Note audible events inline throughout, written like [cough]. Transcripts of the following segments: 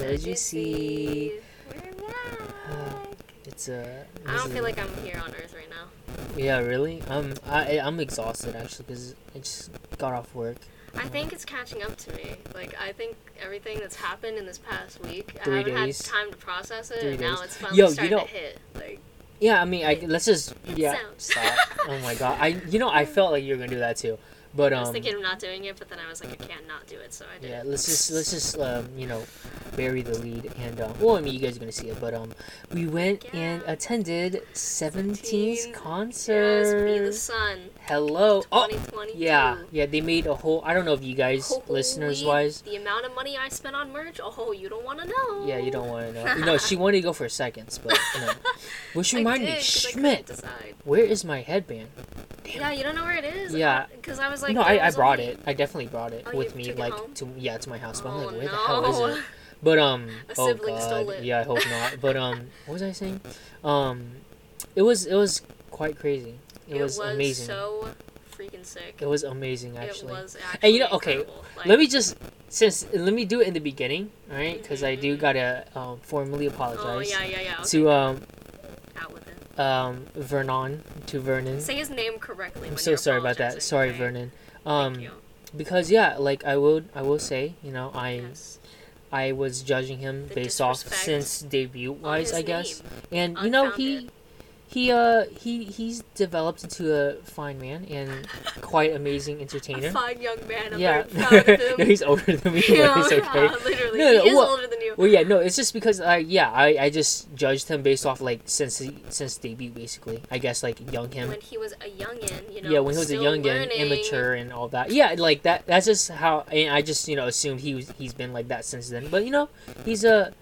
You See. It's uh, I don't feel like I'm here on Earth right now. Yeah, really. Um, I I'm exhausted actually because I just got off work. I think it's catching up to me. Like I think everything that's happened in this past week, Three I haven't days. had time to process it, Three and now it's finally Yo, you starting know- to hit. Like Yeah, I mean, I let's just yeah. Stop. Oh my god. I you know I felt like you were gonna do that too, but I was um. thinking of not doing it, but then I was like, I can't not do it, so I did. Yeah, it. let's just let's just um, you know bury the lead and um, well I mean you guys are gonna see it but um we went and attended 17's 17's concert. Yes, be the sun. Hello. Oh yeah yeah they made a whole I don't know if you guys listeners wise The amount of money I spent on merch, oh, you don't want to know. yeah you don't want to know you know she [laughs] wanted to go for seconds but you know [laughs] which reminded me did, 'cause I couldn't Schmidt where is my headband Damn. Yeah, you don't know where it is. Yeah. because I was like, no I, I brought only- it I definitely brought it Oh, with me it like to yeah to my house but I'm Oh, like where no. the hell is it [laughs] But um, A oh god, it. yeah, I hope not. [laughs] But um, what was I saying? Um, it was it was quite crazy. It, was, amazing. so freaking sick. it was amazing actually. It was And you know, okay. Like, Let me just since let me do it in the beginning, all right? Because I do Mhm. gotta um, formally Oh apologize yeah, yeah, yeah. Okay. to um it. Um Vernon to Vernon. Say his name correctly. I'm when so sorry about that. Sorry, okay? Vernon. Um, because yeah, like I will I will say, you know, I Yes. I was judging him The based off since debut wise, I guess. and you know he he uh he he's developed into a fine man and [laughs] quite amazing entertainer A fine young man. I'm yeah very proud of [laughs] him. no, he's older than me You but it's [laughs] okay yeah, literally, No, no, well- older than you. [laughs] well yeah no it's just because uh yeah i i just judged him based off like since he, since debut basically i guess like young him When he was a youngin, you know. yeah when he was a still young and learning. immature and all that yeah like that that's just how and i just you know assumed he was he's been like that since then but you know he's a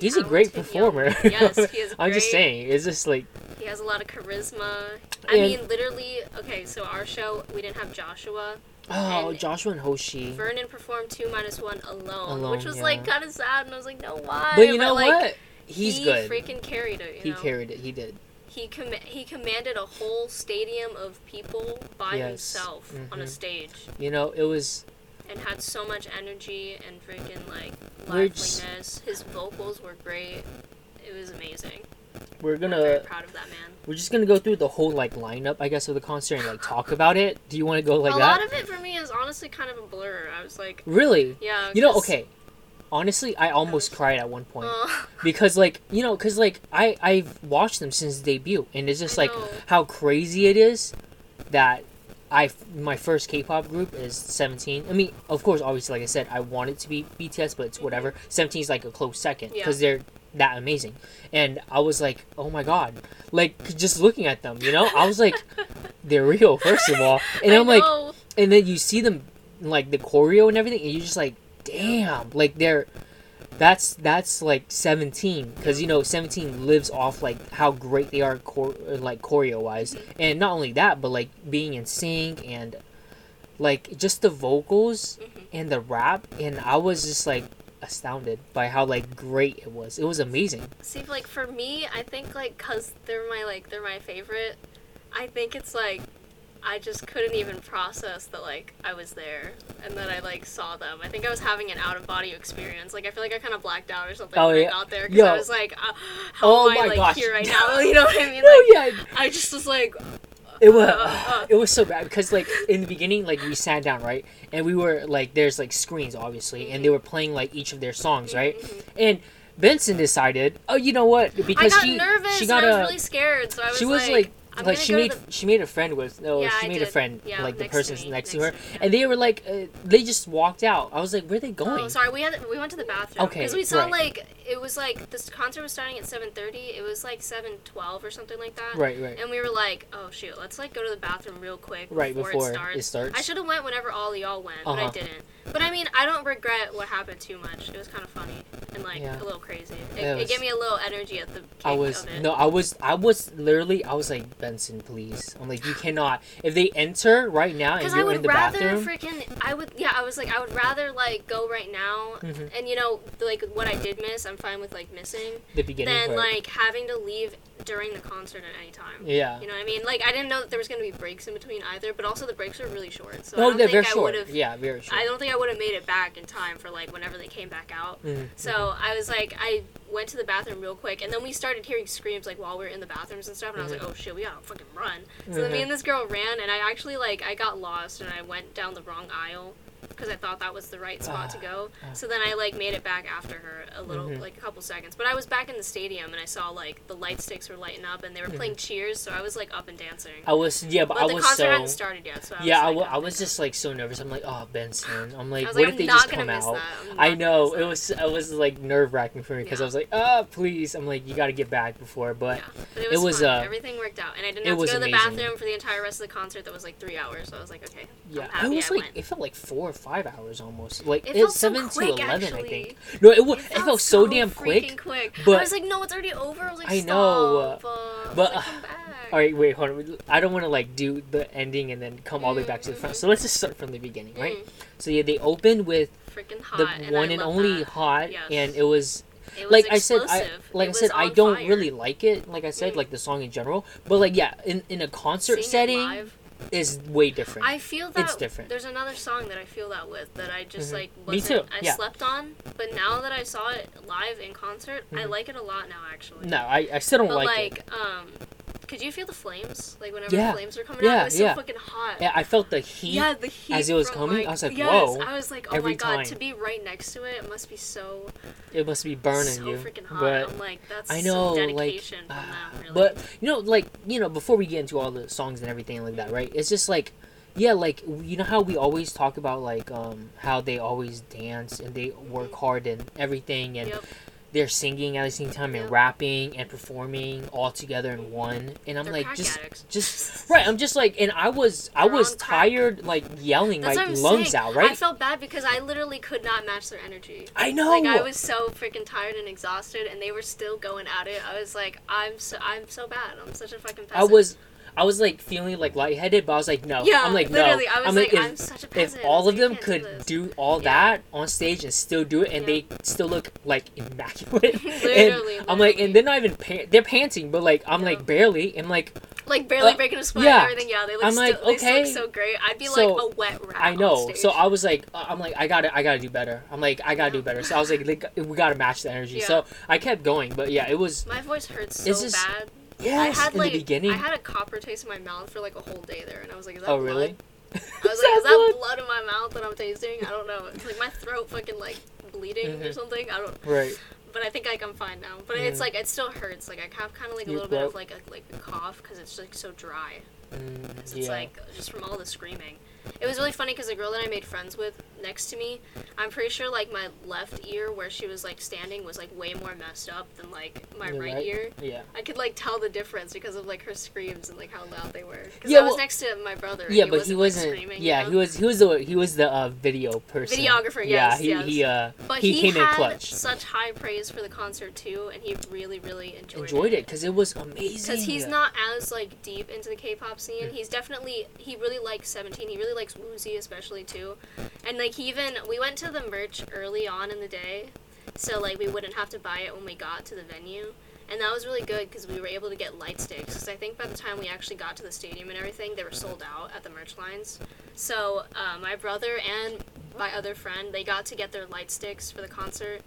he's a great talented young- performer [laughs] Yes, he is. [laughs] i'm just saying it's just like He has a lot of charisma. I And- mean, literally. Okay, so our show, we didn't have Joshua. Oh And joshua and hoshi Vernon performed two minus one alone, Alone, which was like kind of sad, and I was like, no, why? but you know like, what he's he good freaking carried it. You he know? carried it he did He com- he commanded a whole stadium of people by Yes. himself on a Mhm. stage, you know it was and had so much energy and freaking like We're just- His vocals were great. It was amazing. We're gonna very proud of that man. We're just gonna go through the whole like lineup, I guess, of the concert and like talk about it. Do you want to go like that? a that? lot of it for me is honestly kind of a blur. I was like, really? yeah. You know, 'cause- okay. Honestly, I almost was- cried at one point Uh, [laughs] because, like, you know, because like I I've watched them since debut, and it's just I like know. how crazy it is that I my first K-pop group is Seventeen. I mean, of course, obviously, like I said, I want it to be BTS, but it's whatever. Seventeen is like a close second Mm-hmm. Yeah. because they're that amazing, and I was like, oh my god, like just looking at them, you know, I was like, [laughs] they're real first of all, and I I'm like, and then you see them like the choreo and everything, and you're just like, damn, like they're. That's that's like 17 because you know 17 lives off like how great they are chor- like choreo wise and not only that but like being in sync and like just the vocals Mhm. and the rap. And I was just like astounded by how like great it was it was amazing See, like for me, I think like cause they're my like they're my favorite. I think it's like I just couldn't even process that like I was there and that I like saw them. I think I was having an out of body experience. Like I feel like I kind of blacked out or something Oh, when yeah. I got there because I was like, uh, how Oh am my I like gosh. here right [laughs] now? [laughs] You know what I mean? Like yeah I just was like, it was uh, uh. it was so bad because like in the beginning like we sat down right and we were like there's like screens obviously and they were playing like each of their songs right Mhm. and Benson decided oh you know what I because got she nervous. she and got I was really scared. So I was she was like, like I'm like she made the- she made a friend with no Yeah, she made a friend Yeah, like the person next to next her to yeah. and they were like uh, they just walked out I was like where are they going Oh, sorry. We had we went to the bathroom Okay, because we saw right. like it was like this concert was starting at seven thirty. It was like seven twelve or something like that. right right And we were like, oh shoot, let's like go to the bathroom real quick right before, before it starts. it starts I should have went whenever all y'all went, but I Uh-huh. didn't. But I mean, I don't regret what happened too much. It was kind of funny and like Yeah. a little crazy. It, it it gave me a little energy at the. I was no I was I was literally I was like Benson, please. I'm like, you cannot. If they enter right now and Because I you're would in the rather bathroom, freaking. I would. Yeah, I was like, I would rather like go right now, Mhm. and you know, like what I did miss, I'm fine with like missing, the beginning than part. like having to leave during the concert at any time. yeah. You know what I mean? Like I didn't know that there was gonna be breaks in between either, but also the breaks were really short. So I don't they're think very I short. would have. Yeah, very short. I don't think I would have made it back in time for like whenever they came back out. Mhm. So I was like, I went to the bathroom real quick, and then we started hearing screams like while we were in the bathrooms and stuff, and I was like, oh shit, we gotta fucking run. So then me mm-hmm. and this girl ran, and I actually like I got lost, and I went down the wrong aisle because I thought that was the right spot to go. Ah. So then I like made it back after her a little, Mhm. like a couple seconds. But I was back in the stadium, and I saw like the light sticks were lighting up, and they were playing Cheers, so I was like up and dancing. I was yeah, but, But I the was concert so hadn't started yet, so I yeah, I was, wa- like, I oh, was just like so nervous. I'm like, oh Benson. I'm like, I what like, if I'm they just come out? I know it was I was like nerve wracking for me because I was like, ah, please. I'm like, you got to get back before, but Yeah, but it it was, was, uh, everything worked out, and I didn't have to go to the amazing. bathroom for the entire rest of the concert. That was like three hours, so I was like, okay, yeah, it was I like went. it felt like four or five hours almost. Like It it's felt so seven quick, to eleven, I think. No, it, wa- it, felt, so, damn quick. quick. but- I was like, no, it's already over. I was like, I know, Stop. Uh, but, like, uh. All right, wait, hold on. I don't want to like do the ending and then come all the way back to the front. Mhm. So let's just start from the beginning, right? Mm, So yeah, they opened with freaking hot. the and one I and only that. hot, Yes. and it was It was like I said, I like It I said, I don't fire. really like it. Like I said, Mm. like the song in general, but like yeah, in in a concert Seeing it setting live, is way different. I feel that It's different. There's another song that I feel that with that I just Mhm. like Me wasn't, too, I yeah. slept on, but now that I saw it live in concert, I Mhm. like it a lot now actually. no, I, I still don't but like, like, it. um, could you feel the flames? Like whenever Yeah. the flames were coming Yeah, out, it was yeah. so fucking hot. Yeah, I felt the heat. Yeah, the heat as it was coming, like, I was like, yes, whoa, I was like, oh my god, time. to be right next to it, it must be so It must be burning so you. freaking hot. But I'm like, that's I know, like, dedication from ah, them, really. but you know, like you know, before we get into all the songs and everything like that, right? It's just like, yeah, like you know how we always talk about like um how they always dance and they work hard and everything, and Yep. They're singing at the same time and Yep. rapping and performing all together in one. And I'm They're like, just, addicts. just [laughs] right. I'm just like, and I was, I They're was on crack. tired, like yelling That's my lungs saying. out, right? I felt bad because I literally could not match their energy. I know. Like I was so freaking tired and exhausted, and they were still going at it. I was like, I'm so I'm so bad. I'm such a fucking. Peasant. I was, I was like feeling like lightheaded, but I was like, no. Yeah, I'm like, literally, no. I was I'm like, if, I'm such a if all of them can't do could do all Yeah. that on stage and still do it, and Yeah. they still look like immaculate, [laughs] and [laughs] Literally, I'm like, and they're not even pan- they're panting, but like I'm Yeah. like barely, and like like barely uh, breaking a sweat yeah. and everything. Yeah, they look I'm still, like, okay. so great. I'd be So, like a wet rat. I know. So I was like, uh, I'm like, I gotta, I gotta do better. I'm like, I gotta do better. So I was like, like, we gotta match the energy. So I kept going, but yeah, it was my voice hurts so It's just- bad. Yes I had in like the beginning. I had a copper taste in my mouth for like a whole day there, and I was like, is that oh blood? really? I was [laughs] Is like, that is that blood? blood in my mouth that I'm tasting? I don't know. It's like my throat fucking like bleeding or Mhm. something. I don't. Right. But I think like I'm fine now. But it's Mm. like it still hurts. Like I have kind of like a Your little bit of like a like a cough because it's like so dry. Mm, 'Cause yeah. It's like just from all the screaming. It was really funny because the girl that I made friends with next to me, I'm pretty sure like my left ear where she was like standing was like way more messed up than like my right, right? ear. yeah. I could like tell the difference because of like her screams and like how loud they were. Because Yeah, I was well- next to my brother. Yeah, he but he wasn't, wasn't. Like, yeah, you know? he was. He was the. He was the uh, video person. Videographer, Yeah, he yes. he uh But he, came had in clutch. such high praise for the concert too, and he really, really enjoyed, Enjoyed it because it was amazing. Because he's not as like deep into the K-pop scene. He's definitely he really likes Seventeen. He really likes Woozi especially too, and like he even we went to the merch early on in the day, so like we wouldn't have to buy it when we got to the venue. And that was really good because we were able to get light sticks. Because I think by the time we actually got to the stadium and everything, they were sold out at the merch lines. So uh, my brother and my other friend, they got to get their light sticks for the concert,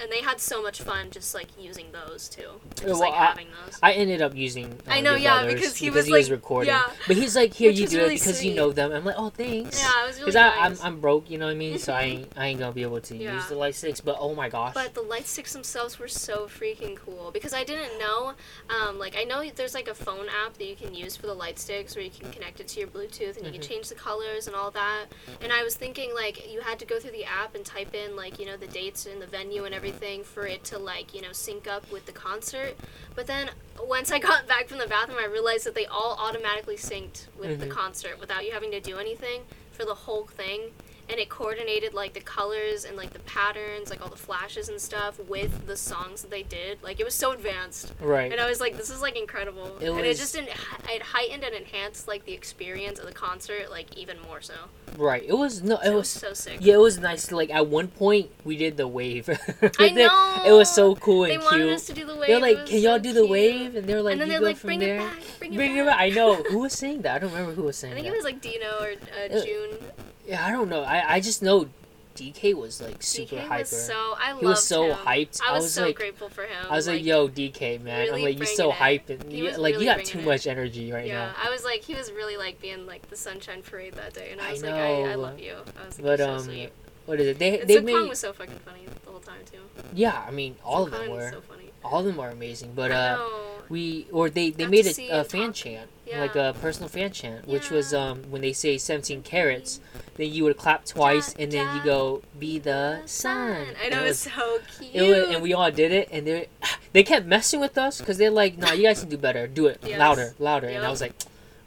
and they had so much fun just like using those too, just Well, like I- having those. I ended up using. Uh, I know, yeah, because he because was, he was like- recording. yeah. But he's like, here Which you do really it because sweet. you know them. I'm like, oh thanks. Yeah, it was really Because nice. I'm I'm broke, you know what I mean. [laughs] So I ain't, I ain't gonna be able to Yeah. use the light sticks. But oh my gosh. But the light sticks themselves were so freaking cool because I didn't know. Um, like I know there's like a phone app that you can use for the light sticks where you can connect it to your Bluetooth and you Mhm. can change the colors and all that. And I was thinking like you had to go through the app and type in like you know the dates and the venue and everything for it to like you know sync up with the concert. But then once I got back from the bathroom, I realized that they all automatically synced with the Mhm. concert without you having to do anything for the whole thing. And it coordinated like the colors and like the patterns, like all the flashes and stuff with the songs that they did. Like it was so advanced, Right. and I was like, this is like incredible, It and it just en- it heightened and enhanced like the experience of the concert like even more so. Right. It was no. It It was was. so sick. Yeah, it was nice. Like at one point, we did the wave. [laughs] I know. It was so cool and They and wanted us to do the wave. They're like, "Can y'all so do the cute." wave?" And they're like, and then "You they're like, bring there." it back, bring it Bring it back. back. I know who was saying that. I don't remember who was [laughs] saying. That. I think that. it was like Dino or uh, Uh, Jun. Yeah, I don't know. I I just know DK was like super DK hyper. was so I He was so him. hyped. I I was, was so like- grateful for him. I was like, "Yo, DK, man." I'm like, "You're so hyped, and you, like really you got too much energy right yeah, now." I was like, he was really like being like the sunshine parade that day, and I I was like, I, I love you. I was like, But so um, sweet. what is it? They And they Sung made was so fucking funny the whole time too. yeah. I mean, all of them was were. so funny. All of them are amazing. But uh, we or they they made a, a fan chant Yeah. like a personal fan chant which was um when they say 17 carats then you would clap twice and then you go be the sun. I know And it it's so cute. it was and we all did it and they [sighs] they kept messing with us because they're like no you guys can do better. Do it Yes. louder louder. And I was like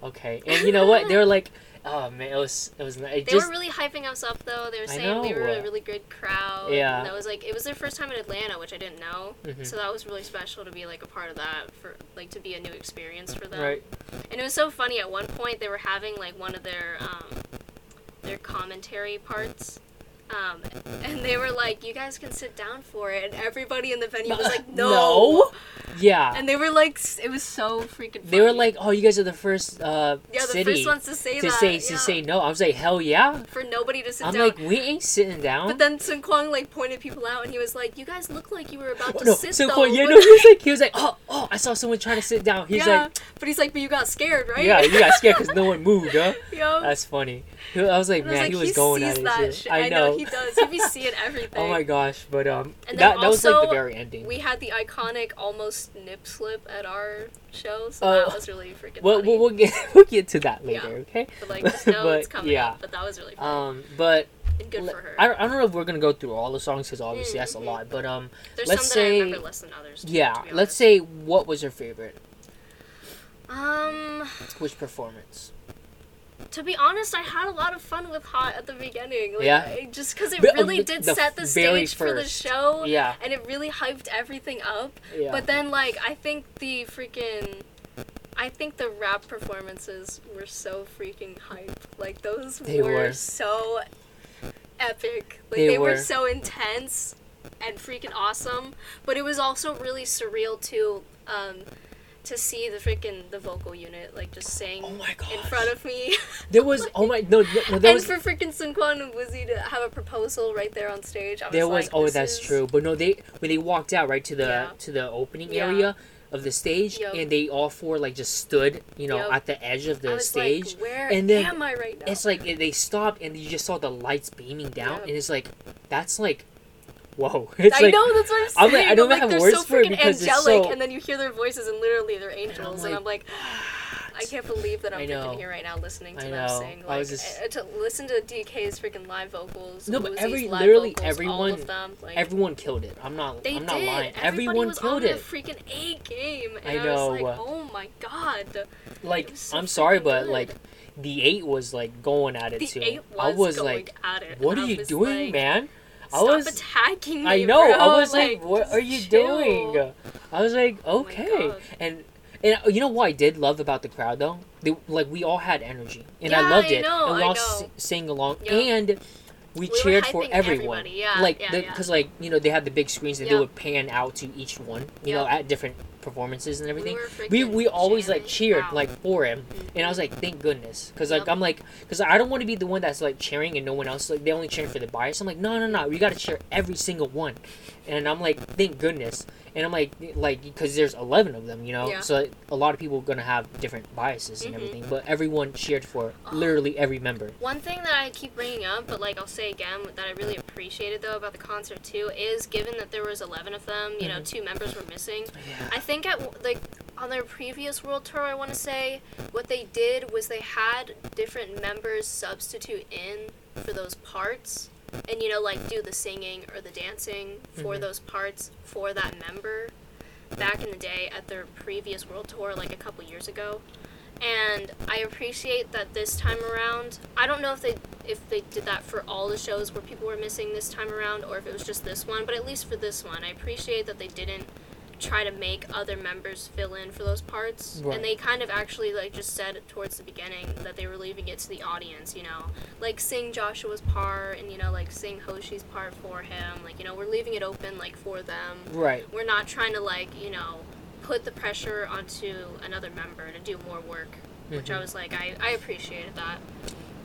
okay. And you know what? They were like oh man it was it was it They just were really hyping us up though. They were saying we were a really good crowd. Yeah. And that was like it was their first time in Atlanta, which I didn't know. Mhm. So that was really special to be like a part of that for like to be a new experience for them. right And it was so funny. At one point, they were having like one of their um, their commentary parts. Um, and they were like, "You guys can sit down for it," and everybody in the venue was like, "No." No? yeah And they were like, "It was so freaking." Funny. they were like oh you guys are the first uh "Yeah, the city first ones to say to that." say yeah. to say no I was like hell yeah for nobody to sit I'm down. like we ain't sitting down but then Seungkwan like pointed people out, and he was like, "You guys look like you were about Oh, to no, sit though." cool. Yeah, [laughs] no, he was like, he was like, oh, oh, I saw someone trying to sit down. He's yeah, like, but he's like, "But you got scared, right?" yeah, you got scared because no [laughs] one moved, huh? Yo. That's funny. He- [laughs] I was like, And I man, he was going sees at it. shit. I know. he does. [laughs] He be seeing everything. oh my gosh, but um, And that that was like the very ending. We had the iconic almost nip slip at our show, so Uh, that was really freaking Well, funny. we'll, get [laughs] we'll get to that later, Yeah. okay? but like, just know it's coming yeah. up. But that was really funny Um, but and good for her. I, don't- I don't know if we're gonna go through all the songs because obviously that's a Mhm. lot. But um, There's let's some that say- I remember less than others. yeah, let's say what was your favorite? Um, Which performance? To be honest, I had a lot of fun with Hot at the beginning. Like, Yeah? I- just because it really did the set the stage for the show. Yeah, And it really hyped everything up. yeah. But then, like, I think the freaking. I think the rap performances were so freaking hype. Like, those were, were. so epic. Like, They they, were. were. so intense and freaking awesome. But it was also really surreal, too, um, to see the freaking the vocal unit, like, just sing oh my in front of me. There was oh my no, no there and was for freaking Seungkwan and Woozi to have a proposal right there on stage. I was There was like, oh that's is- true, but no they when they walked out right to the Yeah. to the opening Yeah. area of the stage Yup. and they all four like just stood you know Yup. at the edge of the stage. like, where and then am I right now? It's like they stopped and you just saw the lights beaming down Yup. and it's like that's like whoa [laughs] it's I like know that's what I'm saying. I'm like- I don't like, have they're words so for it because it's angelic, so- and then you hear their voices, and literally they're angels, and I'm like, I can't believe that I'm I freaking here right now listening to I them sing. I Like, was just- uh, to listen to DK's freaking live vocals. No, but every- live literally vocals, everyone- them, like, everyone killed it. I'm not They I'm not did. lying. Everybody Everyone was killed on it. freaking A game, and I I, know. was like, oh my god. Like so I'm sorry but good. like the 8 was like going at it The too. eight was, I was going like at it. what are you doing, like, man? I Stop was attacking me. I know. I was like, "What are you chill." doing?" I was like, Oh "Okay." God. and and uh, you know what I did love about the crowd though? They like we all had energy, and I Yeah, loved I it, know, and we I all s- sang along, Yup. and we, We cheered for everyone. everybody, yeah, like yeah, yeah. because like you know they had the big screens and they would pan out to each one, you know, at different performances and everything. were We we always like cheered out. like for him, and I was like, thank goodness, because like Yup. I'm like, because I don't want to be the one that's like cheering and no one else like they only cheering for the bias. I'm like, no no no, we got to cheer every single one, and I'm like, thank goodness, and I'm like like because there's 11 of them, you know, Yeah. so a lot of people are gonna have different biases and Mhm. everything, but everyone cheered for literally every member. One thing that I keep bringing up, but like I'll say again, that I really appreciated though about the concert too, is given that there was eleven of them, you know, Mhm. two members were missing. Yeah. I think at like on their previous world tour, I want to say what they did was they had different members substitute in for those parts, and you know like do the singing or the dancing for Mhm. those parts for that member. Back in the day at their previous world tour, like a couple years ago, and I appreciate that this time around. I don't know if they if they did that for all the shows where people were missing this time around, or if it was just this one. But at least for this one, I appreciate that they didn't try to make other members fill in for those parts Right. and they kind of actually like just said towards the beginning that they were leaving it to the audience you know like sing joshua's part and you know like sing hoshi's part for him like you know we're leaving it open like for them Right. we're not trying to like you know put the pressure onto another member to do more work which i Mhm. was like i, I appreciated that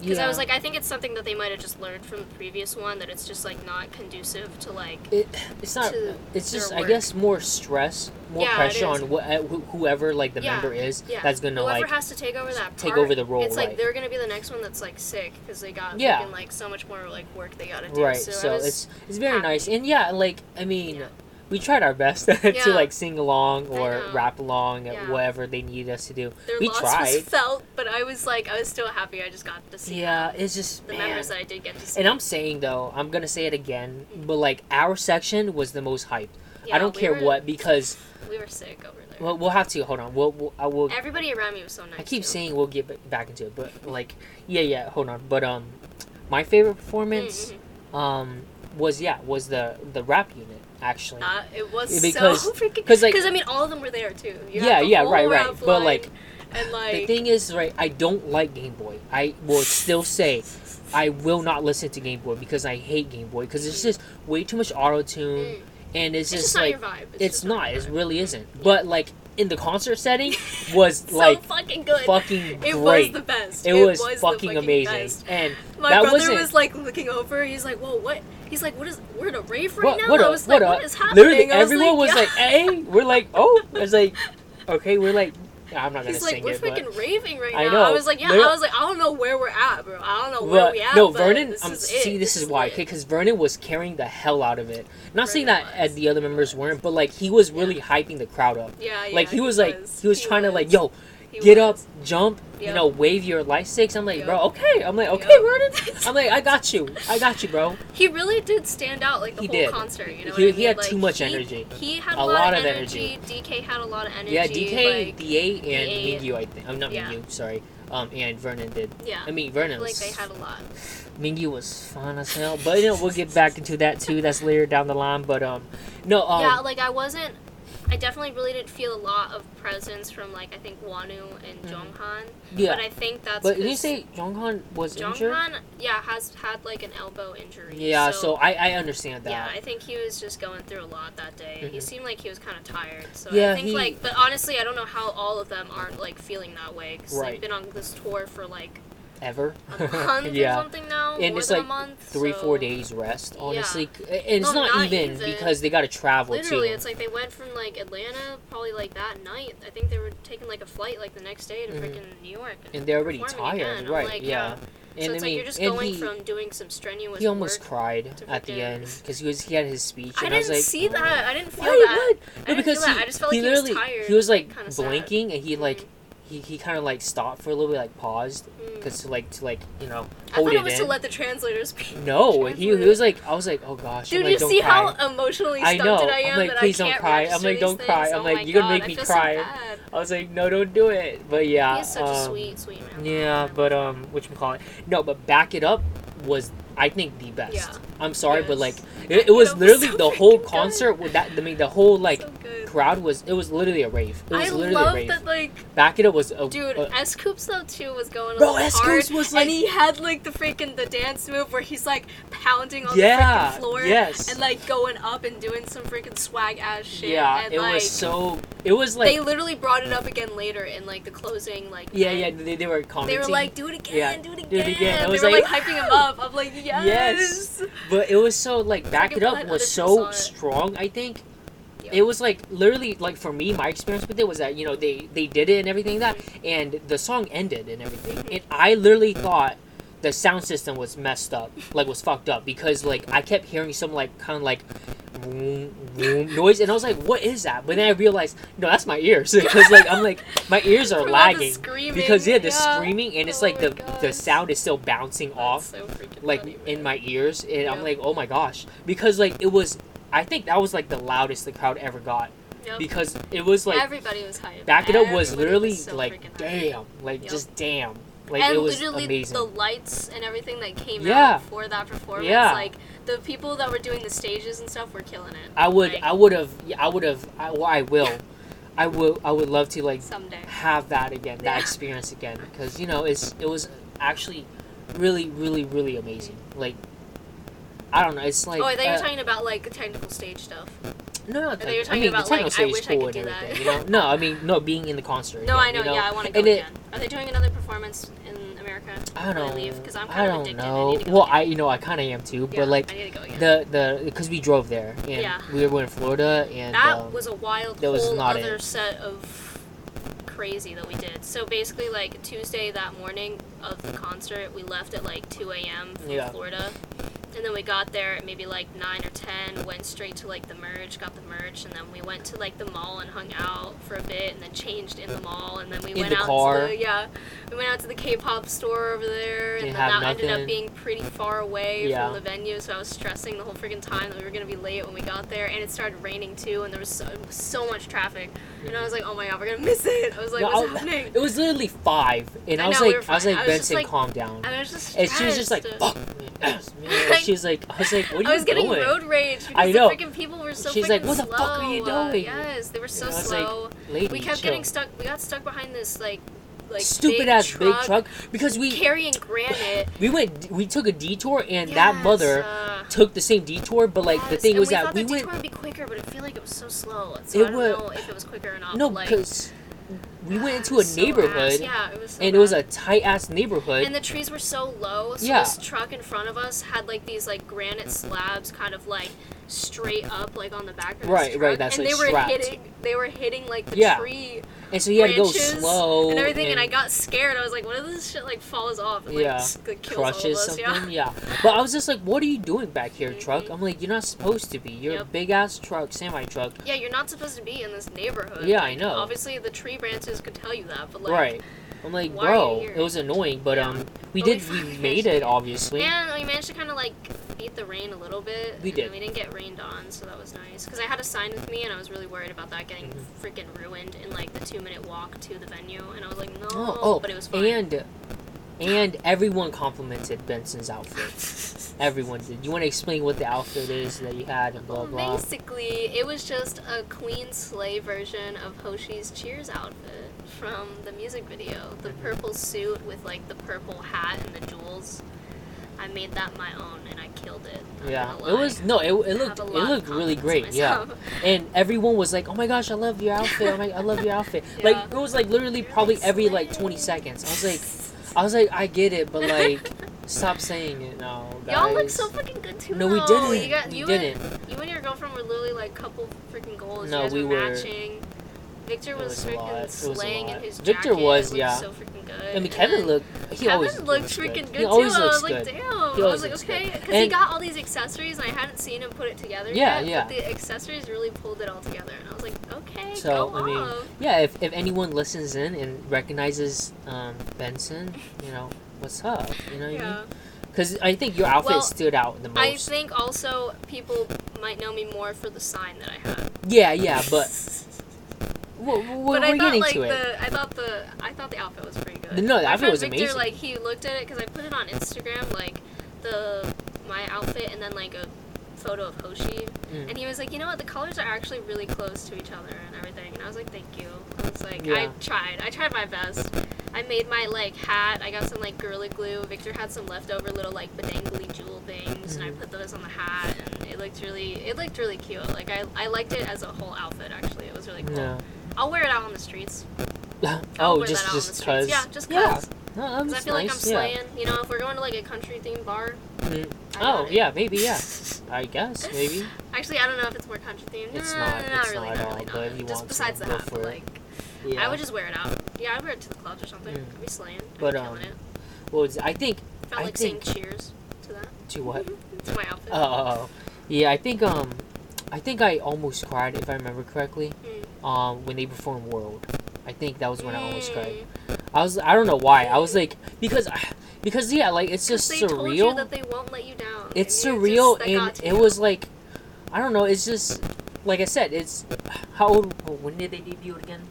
because i was like i think it's something that they might have just learned from the previous one that it's just like not conducive to like it, it's not. It's just, their I guess, more stress, more Yeah, pressure on wh- uh, whoever like the Yeah, member is yeah. that's gonna whoever like has to take over that take part, over the role, It's like right. they're gonna be the next one that's like sick because they got Yeah. freaking, like so much more like work they gotta do. right. So, So, it's it's very happy. nice, and yeah, like I mean. Yeah. We tried our best [laughs] to like sing along or rap along at Yeah. whatever they needed us to do. their we loss tried. was felt, but I was like I was still happy I just got to see Yeah, it's just the man. members that I did get to see. And I'm saying though, I'm gonna say it again, but like our section was the most hyped. Yeah, I don't we care were- what because we were sick over there. well, we'll have to hold on. We'll, we'll I will. Everybody around me was so nice. I keep too. saying we'll get back into it, but like yeah, yeah. Hold on, but um, my favorite performance Mhm. um was yeah was the the rap unit actually. Uh, it was because- so [laughs] freaking 'cause, like- because I mean all of them were there too. You Yeah, yeah, right, right. But, like, and like the thing is, right? I don't like Game Boy. I will still say. I will not listen to Game Boy because I hate Game Boy because it's just way too much auto tune Mm. and it's, it's just just not like your vibe. It's, it's not. your It really isn't. But like in the concert setting [laughs] was so like fucking good. fucking it great. was the best. it, was, the fucking amazing. best. And My brother was like looking over. He's like, "Whoa, what?" He's like, "What is? We're at a rave right what now." what I up, was like, what "What up. happening?" Literally was everyone was yeah. like, "Hey," we're like, [laughs] "Oh," I was like, "Okay," we're like, I'm not gonna He's like, sing "We're it, but freaking raving right now. I now." know. I was like, "Yeah." I was like, "I don't know where we're at, bro. I don't know where But we at." no, Vernon. This Um, is see, it. this is why, okay? Because Vernon was carrying the hell out of it. Not saying that was. the other members weren't, but like he was really hyping the crowd up. Yeah, yeah. like he was like he was trying to like, yo, He get was. up, jump, you know, wave your light sticks. I'm like, Yep. bro, okay. I'm like, okay, Yep. Vernon. I'm like, I got you. I got you, bro. He really did stand out like the He whole did. concert. You know He- I he mean? had Like, too much he- energy. He had A a, lot lot, of energy. energy. DK had a lot of energy. Yeah, DK, like, DA, and DA. Mingyu, I think. I'm not Yeah. Mingyu, sorry. Um, and Vernon did. yeah. I mean, Vernon like they had a lot. Mingyu was fun as hell, but you know we'll get back into that too. That's later down the line, but um, no, um, yeah, like I wasn't. I definitely really didn't feel a lot of presence from like I think Wonwoo and Jeonghan. Mm. yeah. But I think that's. But did you say Jeonghan was injured? Jeonghan? Yeah, has had like an elbow injury. Yeah, so, I I understand that. Yeah, I think he was just going through a lot that day. He Mhm. seemed like he was kind of tired. So Yeah, I think he- like, but honestly, I don't know how all of them aren't like feeling that way because Right. they've been on this tour for like Ever? a [laughs] month or yeah. something now, And it's like a month. Three, so- four days rest, honestly. And it's No, not, not even, even. because they got to travel Literally, too. it's like they went from like Atlanta probably like that night. I think they were taking like a flight like the next day to Mhm. freaking New York. and they're already tired. Right? like, yeah. So And it's I mean, like you're just going he, from doing some strenuous he almost cried at the end because he was he had his speech, I and I, didn't was like, see that. I didn't feel Wait, that. what? I No, didn't because he, that. I just felt he like he was literally tired. he was like kinda sad. blinking and he like Mhm. He, he kind of like stopped for a little bit, like paused Mm. because to like to like you know hold I thought it, it was in. to let the translators speak. no, he, he was like I was like oh gosh, Dude, I'm like, you don't see cry. how emotionally I stunted know. I am I'm like, please I don't cry. I'm like, don't cry. I'm Oh like, you're gonna make me feel so cry. I was like, no, don't do it. But yeah, He's such a um, sweet, sweet man. Yeah, but um, which call it? No, but back it up was I think the best. Yeah. I'm sorry, but like it, it was was literally so the whole good. concert with that. I mean, the whole like so crowd was it was literally a rave. It was I literally a love rave. that, like, Back it up was a dude, a- S.Coups though too was going a Bro, S.Coups was, like- and he had like the freaking the dance move where he's like pounding on Yeah, the freaking floor, yes. and like going up and doing some freaking swag ass shit. yeah, and, it like, was so. It was like they literally brought it up again later in like the closing, like yeah, yeah. They, they were commenting. They were like, "Do it again, Yeah, do it again." do it again. I They was were like, like, hyping him up. I'm like, [laughs] "Yes." Yes. But it was so like back it up was so people saw it. strong. I think Yeah. it was like literally like for me my experience with it was that you know they they did it and everything like that and the song ended and everything and i literally thought the sound system was messed up like was fucked up because like i kept hearing some like kind of like vroom, vroom noise and i was like what is that but then i realized no that's my ears [laughs] because like i'm like my ears are [laughs] lagging because yeah the yeah. screaming and it's Oh like the God. the sound is still bouncing That's off so like funny, in my ears and i'm like oh my gosh because like it was i think that was like the loudest the crowd ever got Yep. because it was like Everybody was hyped. back it up was literally so like damn, like Yep. just damn, like and it was literally amazing. the lights and everything that came Yeah. out for that performance, Yeah. like the people that were doing the stages and stuff were killing it. I would, like, I would have, I would have, I, well, I will, [laughs] I will, I would love to like someday. have that again, that Yeah. experience again, because you know it's it was actually really, really, really amazing. Like, I don't know, it's like oh, I thought you were uh, talking about like technical stage stuff. no, no, thought you were tech- I talking mean, about, the like, techno stage cool could and do that. You know, no, I mean, no, being in the concert. No, again, I know. you know? Yeah, I want to go And it- again. Are they doing another performance America? I don't, leave? Because I'm kind of don't addicted. Know. go well, again. I, you know, I kind of am too, Yeah, but like I need to go again. the the because we drove there and Yeah. we were in Florida and that um, was a wild that was whole not other it. set of crazy that we did. So basically, like Tuesday that morning of the concert, we left at like 2 a.m. from Yeah. Florida, and then we got there at maybe like nine or 10. Went straight to like the merge, got the merch, and then we went to like the mall and hung out for a bit, and then changed in the mall, and then we In went the out car. to the yeah, we went out to the K-pop store over there, and Didn't then that ended up being pretty far away Yeah. from the venue, so I was stressing the whole freaking time that we were gonna be late when we got there, and it started raining too, and there was so, so much traffic, and I was like, oh my god, we're gonna [laughs] miss it. I was like, No, what's I- happening? It was literally five, and I, I was know, like, I was like, I was Benson, like- calm down. I was just And she was just like, "Fuck, yes, man." She was like, I was like, what are I you was getting doing? road rage because I know. the freaking people were so She's like, "What the slow. fuck are you doing?" yes, they were so And I was like, slow. Lady, we kept chill. getting stuck. We got stuck behind this like, like stupid big ass truck big truck because we carrying granite. [sighs] we went we took a detour and that Yes, mother uh, took the same detour, but like the yes, thing and was we that thought we the went detour would be quicker, but I feel like it was so slow. So It I don't wa- know if it was quicker or not. no but, like, because we went into a so neighborhood ass. Yeah, it was. So and it was a tight ass neighborhood. And the trees were so low, so Yeah. this truck in front of us had like these like granite slabs kind of like straight up like on the back of this Right, truck. right, that's, and like, they were strapped. hitting they were hitting like the Yeah. tree and so you had to go slow and everything and, I got scared. I was like, what if this shit like falls off and like, Yeah. s- like kills all of crushes us? Yeah. something. Yeah. But I was just like, what are you doing back here, truck? Mhm. I'm like, you're not supposed to be. You're a big ass truck, semi truck. Yeah, you're not supposed to be in this neighborhood. Yeah, I know. Obviously the tree branches could tell you that, but like right. I'm like, why bro, it was annoying, but Yeah. um, we But did, we finally made it, obviously. And we managed to kind of like beat the rain a little bit. We did. We didn't get rained on, so that was nice. Because I had a sign with me, and I was really worried about that getting Mhm. freaking ruined in like the two minute walk to the venue. And I was like, no, Oh, oh, but it was fine. and and everyone complimented Benson's outfit. Everyone did. You want to explain what the outfit is that you had and blah blah. basically, it was just a Queen Slay version of Hoshi's Cheers outfit from the music video. The purple suit with like the purple hat and the jewels. I made that my own, and I killed it. not Yeah, it was no, it, it looked it a lot of looked really great. Yeah, [laughs] and everyone was like, "Oh my gosh, I love your outfit! Oh my, I love your outfit!" [laughs] Like it was like literally You're probably like, every like twenty seconds. I was like, I was like, I get it, but like, stop saying it now, guys. Y'all look so fucking good too. No, we didn't. You got we you didn't. And, you and your girlfriend were literally like couple freaking goals. No, you guys we were were- matching. Victor was, was a lot. It freaking slaying in his Victor jacket. was, yeah. So freaking good. I mean, Kevin looked. He Kevin always looked looks freaking good. good, He always too. I looks was like, good. damn. He I was like, okay, because he got all these accessories, and I hadn't seen him put it together Yeah, yet. yeah. But the accessories really pulled it all together, and I was like, okay, So, go I mean, off. Yeah, if, if anyone listens in and recognizes um, Benson, you know, what's up? You know what I mean? Because I think your outfit Well, stood out the most. I think also people might know me more for the sign that I have. yeah, yeah, but we're, but I thought getting like to it. the I thought the I thought the outfit was pretty good. No, the outfit was Victor, amazing. Like he looked at it because I put it on Instagram, like the my outfit and then like a photo of Hoshi, Mm. and he was like, you know what, the colors are actually really close to each other and everything, and I was like, thank you. I was like, I tried, I tried my best. I made my like hat. I got some like Gorilla Glue. Victor had some leftover little like bedangly jewel things, and I Mhm. put those on the hat, and it looked really, it looked really cute. Like I, I liked it as a whole outfit. Actually, it was really cool. No. I'll wear it out on the streets. [laughs] Oh, just that just cause. Yeah, just Yeah. cause. No, Because I feel like I'm nice, yeah. slaying. You know, if we're going to like a country themed bar. Mm. Oh, it. yeah, maybe, yeah. [laughs] I guess, maybe. Actually, I don't know if it's more country themed. It's Nah, not, not it's really, not at all, really but if you Just to, besides the go for but it. like, Yeah. I would just wear it out. Yeah, I'd wear it to the clubs or something. Mm. I'd be slaying. I'd But, be um, it. What was? I think. Felt I like think. saying cheers to that. To what? [laughs] to my outfit. Oh, oh. yeah. I think. Um, I think I almost cried if I remember correctly. Mm. Um, when they performed World, I think that was when I almost cried. I was. I don't know why. I was like because, [sighs] because yeah, like it's just they told you surreal. that they won't let you down. It's and surreal, just, and it was like, I don't know. It's just like I said, it's [sighs] how old? oh, When did they debut again?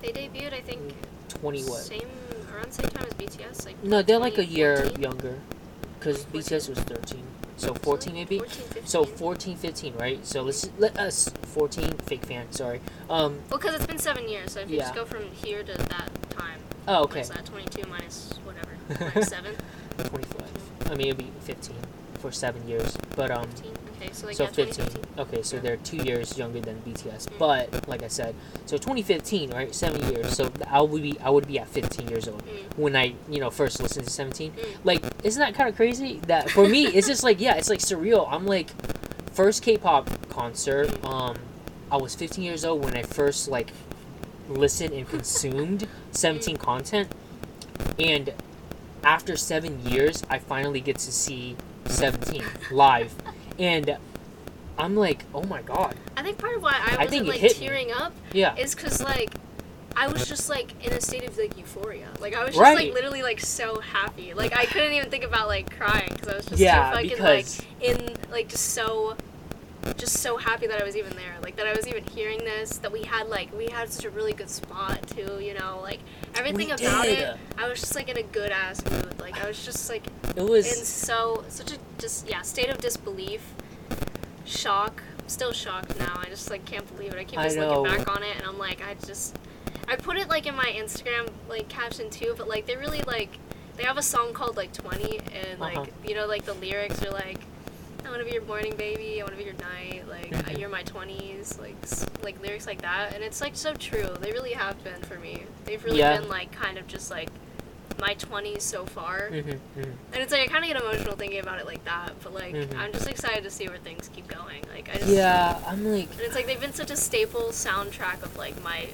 They debuted, I think, Twenty what? same around the same time as BTS. Like No, they're like a year 2014? younger, because BTS was thirteen, so fourteen maybe. 14, 15. So 14, 15, right? So let's let us 14 fake fan. Sorry. Um. Well, because it's been seven years, so if you Yeah. just go from here to that time, Oh, okay. what's that? Twenty-two minus whatever, [laughs] minus seven, 25. I mean, it'd be 15 for seven years, but um. 15. Okay, so like So yeah, 15. Okay, so Yeah. they're two years younger than BTS. Mm. But like I said, so 2015, right? Seven years. So I would be I would be at 15 years old Mm. when I you know first listened to 17. Mm. Like, isn't that kind of crazy? That for me, it's just like yeah, it's like surreal. I'm like, first K-pop concert. Um, I was 15 years old when I first like listened and consumed 17 content, and after seven years, I finally get to see 17 live, and I'm like, oh my god, I think part of why I I wasn't it like hit me. tearing up yeah, is because like I was just like in a state of like euphoria. Like I was just Right. like literally like so happy. Like I couldn't even think about like crying because I was just Yeah, too fucking like in like just so just so happy that I was even there. Like that I was even hearing this. That we had like we had such a really good spot too. You know, like everything We about did. it. I was just like in a good ass mood. Like I was just like it was. in so such a just yeah state of disbelief, shock. Still shocked now. I just like can't believe it. I keep just know. looking back on it and I'm like I just I put it like in my Instagram like caption too, but like they really like they have a song called like 20 and like Uh-huh. you know like the lyrics are like I want to be your morning baby, I want to be your night, like you're my 20s, like like lyrics like that and it's like so true. They really have been for me. They've really Yeah. been like kind of just like my 20s so far. Mhm, mhm. And it's like I kind of get emotional thinking about it like that, but like Mhm. I'm just excited to see where things keep going. Like I just Yeah, I'm like, and it's like they've been such a staple soundtrack of like my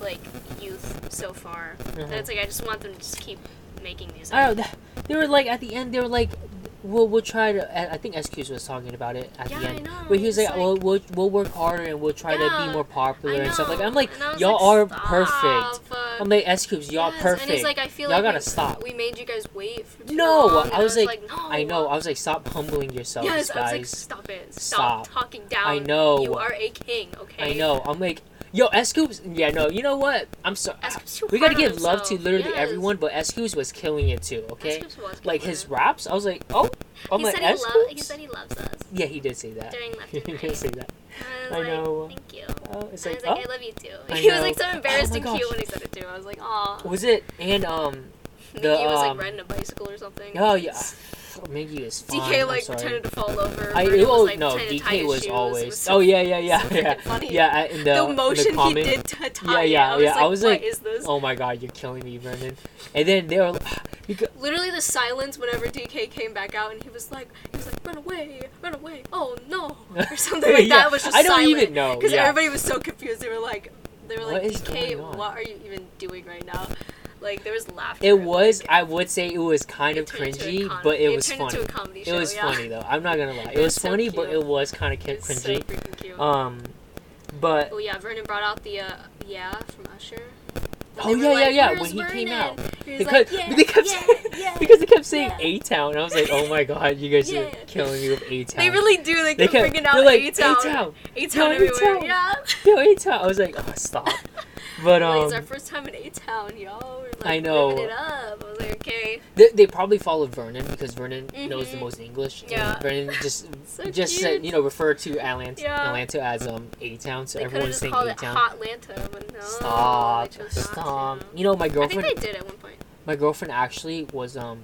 like youth so far. And it's like I just want them to just keep making music. Know, They were like at the end. They were like, we'll we'll try to. I I think S.Coups was talking about it at Yeah, the I end. know, Where he was like, like- we'll, we'll we'll work harder and we'll try to be more popular and stuff like. I'm like, I was y'all like, are "Stop, perfect. uh, I'm like S.Coups, y'all yes." perfect. And he's like, I feel y'all like gotta we, stop. We made you guys wait for too no, long. And I was like, no. I know. I was like, stop humbling yourselves, yes, I was like, stop it. Stop. Stop, talking down. I know. You are a king, okay? I know. I'm like, yo, S.Coups. Yeah, no. You know what? I'm sorry. We gotta give love to literally Yes. everyone, but S.Coups was killing it too. Okay. Was Like his raps, I was like, oh, I'm he like said he, lo- he said he loves us Yeah, he did say that. during [laughs] left he did say that. I I like, know. thank you. Oh, it's I like, was like, oh. I love you too. I [laughs] he was like so Oh embarrassed my and cute when he said it too. I was like, aw. Was it and um [laughs] the, was um, like riding a bicycle or something. oh yeah, Maggie is fine. DK like pretended to fall over. I Vernon oh was, like, no, DK was. Always. was so oh yeah, yeah, yeah, so yeah, [laughs] funny. yeah. In the, the in motion the he did to tie Yeah, it, yeah, I was yeah. like, I was what like, is this? oh my god, you're killing me, Brendan. And then they were, [sighs] because, Literally the silence whenever DK came back out and he was like, he was like, run away, run away, oh no, [laughs] or something like Yeah, that. was just I don't silent. even know, because yeah. everybody was so confused. They were like, they were like, is DK, what are you even doing right now? Like there was laughter. it was. like, I would say it was kind of it a cringy, com- but it, was funny. A comedy It was yeah. funny though. I'm not gonna lie. It, It was was so funny, but it was kind of It so cringy. freaking cute. Um, but oh yeah, Vernon brought out the uh, yeah from Usher. oh yeah, were yeah, yeah. When he came out, He because like, yeah, they kept yeah, saying, yeah, [laughs] because they kept saying yeah. A Town, and I was like, oh my god, you guys [laughs] Yeah. are killing me with A Town. They really do. They They kept bringing out like, A-Town. A-Town. A-Town everywhere. A-Town. Yeah. Yo, A Town. I was like, oh stop. [laughs] But Like, um, it's our first time in A-Town, y'all. Like, I know. it up. I was like, okay. they, they probably followed Vernon because Vernon knows the Mhm. most English. Yeah. Vernon [laughs] just So just said, you know, refer to Atlanta, Yeah. Atlanta as um A Town, so they everyone's saying A Town. But no. Stop, they chose not stop. You know, my girlfriend. I think they did at one point. my girlfriend actually was um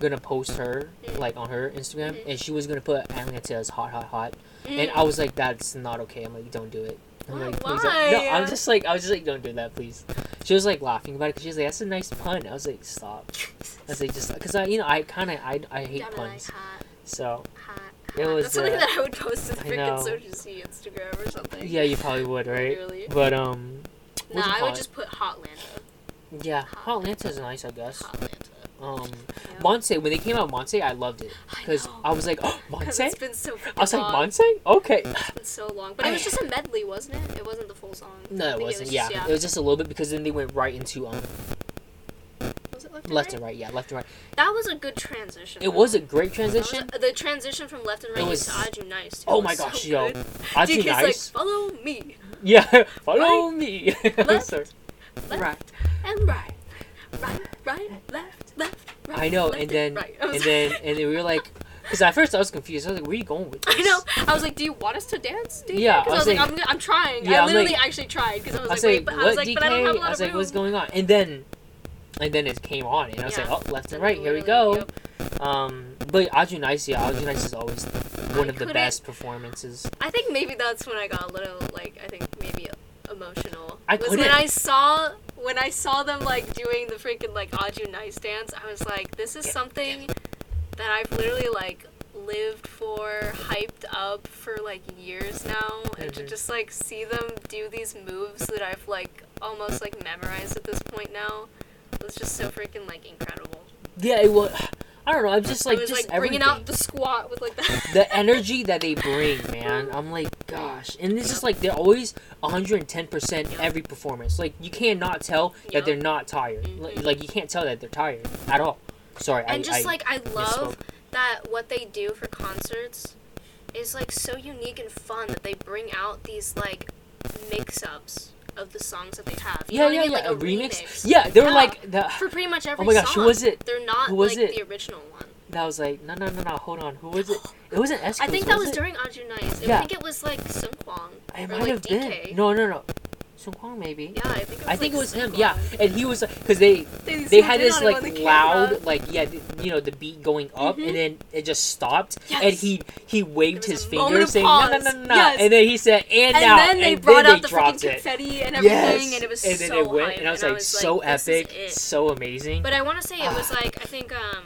gonna post her Mm. like on her Instagram, Mhm. and she was gonna put Atlanta as hot, hot, hot, and Mm. I was like, that's not okay. I'm like, don't do it. I'm Why- like, please. No. I'm just like, I was just like, don't do that, please. She was like laughing about it because she was like, that's a nice pun. I was like, stop. I was like, just because I, you know, I kind of, I, I hate Gotta puns. hot, So hot, It was, That's something uh, that I would post to freaking social Instagram or something. yeah, you probably would, right? Literally. But um, Nah, I would called? just put Hot Lanta. yeah, Hot Atlanta's nice, I guess. Hot Lanta. Um, Yeah. Mansae, when they came out, Mansae, I loved it because know. I was like, oh, [laughs] Mansae. it's been so I was like, long. Mansae, okay. It's been so long. But it was just a medley, wasn't it? It wasn't the full song. No, it wasn't. was yeah. just- it was just a little bit because then they went right into um. Left and left right? and right. Yeah, left and right. That was a good transition. It though. was a great transition. the transition from left and right It was- to Aju Nice. Too Oh my so gosh, yo, good. [laughs] Aju DK's like, Nice. follow me, Yeah, [laughs] follow me. Left. Left Right. and right, right, right, left, left. Right, I know, left and then right. And then and then we were like, because at first I was confused. I was like, where are you going with [laughs] this? I know. I was like, "Do you want us to dance?" DK? Yeah, I because I was was like, like- "I'm, I'm trying." Yeah, I literally like- actually tried because I was I like, "Wait," but I was like, "But I don't have a lot I was of like, what's room." going on? And then, and then it came on, and I was Yeah. like, oh, left and right, here we go. yep. Um, but Aju Nice, yeah, Aju Nice is always one I of the best performances. I think maybe that's when I got a little like I think maybe emotional. I was when I saw when I saw them like doing the freaking like Aju Nice dance. I was like, this is something that I've literally like lived for, hyped up for like years now, and to Mhm. just like see them do these moves that I've like almost like memorized at this point now was just so freaking like incredible. Yeah, it was. I don't know. I'm just like was just like bringing everything. out the squat with like the, the [laughs] energy that they bring, man. I'm like, gosh, and it's just like they're always 110 percent every performance. Like you cannot tell that they're not tired. Like, Mhm. like you can't tell that they're tired at all. Sorry, and I, just I, like I love misspoke. that what they do for concerts is like so unique and fun that they bring out these like mix-ups of the songs that they have. You yeah, yeah, yeah, Like a a remix. remix. Yeah, they were Yeah. like the. For pretty much oh every Oh my gosh, song. who was it? They're not Who was like it? the original one. That was like, no, no, no, no. Hold on, who was it? [gasps] It wasn't S. I think that was it? during Aju. Yeah. I think it was like Sung Kwang. It or might like have DK. been. No, no, no. Seungkwan maybe. Yeah, I think it was I think like it was him. Yeah, and he was because they They, they had this like loud camera. like yeah you know the beat going up Mhm. and then it just stopped and he he waved his finger saying no no no no no Yes. and then he said and, And now then they and brought then out they the freaking dropped it confetti and everything, yes and it was and then so it went and I was like so "This epic so amazing But I want to say it was [sighs] like I think um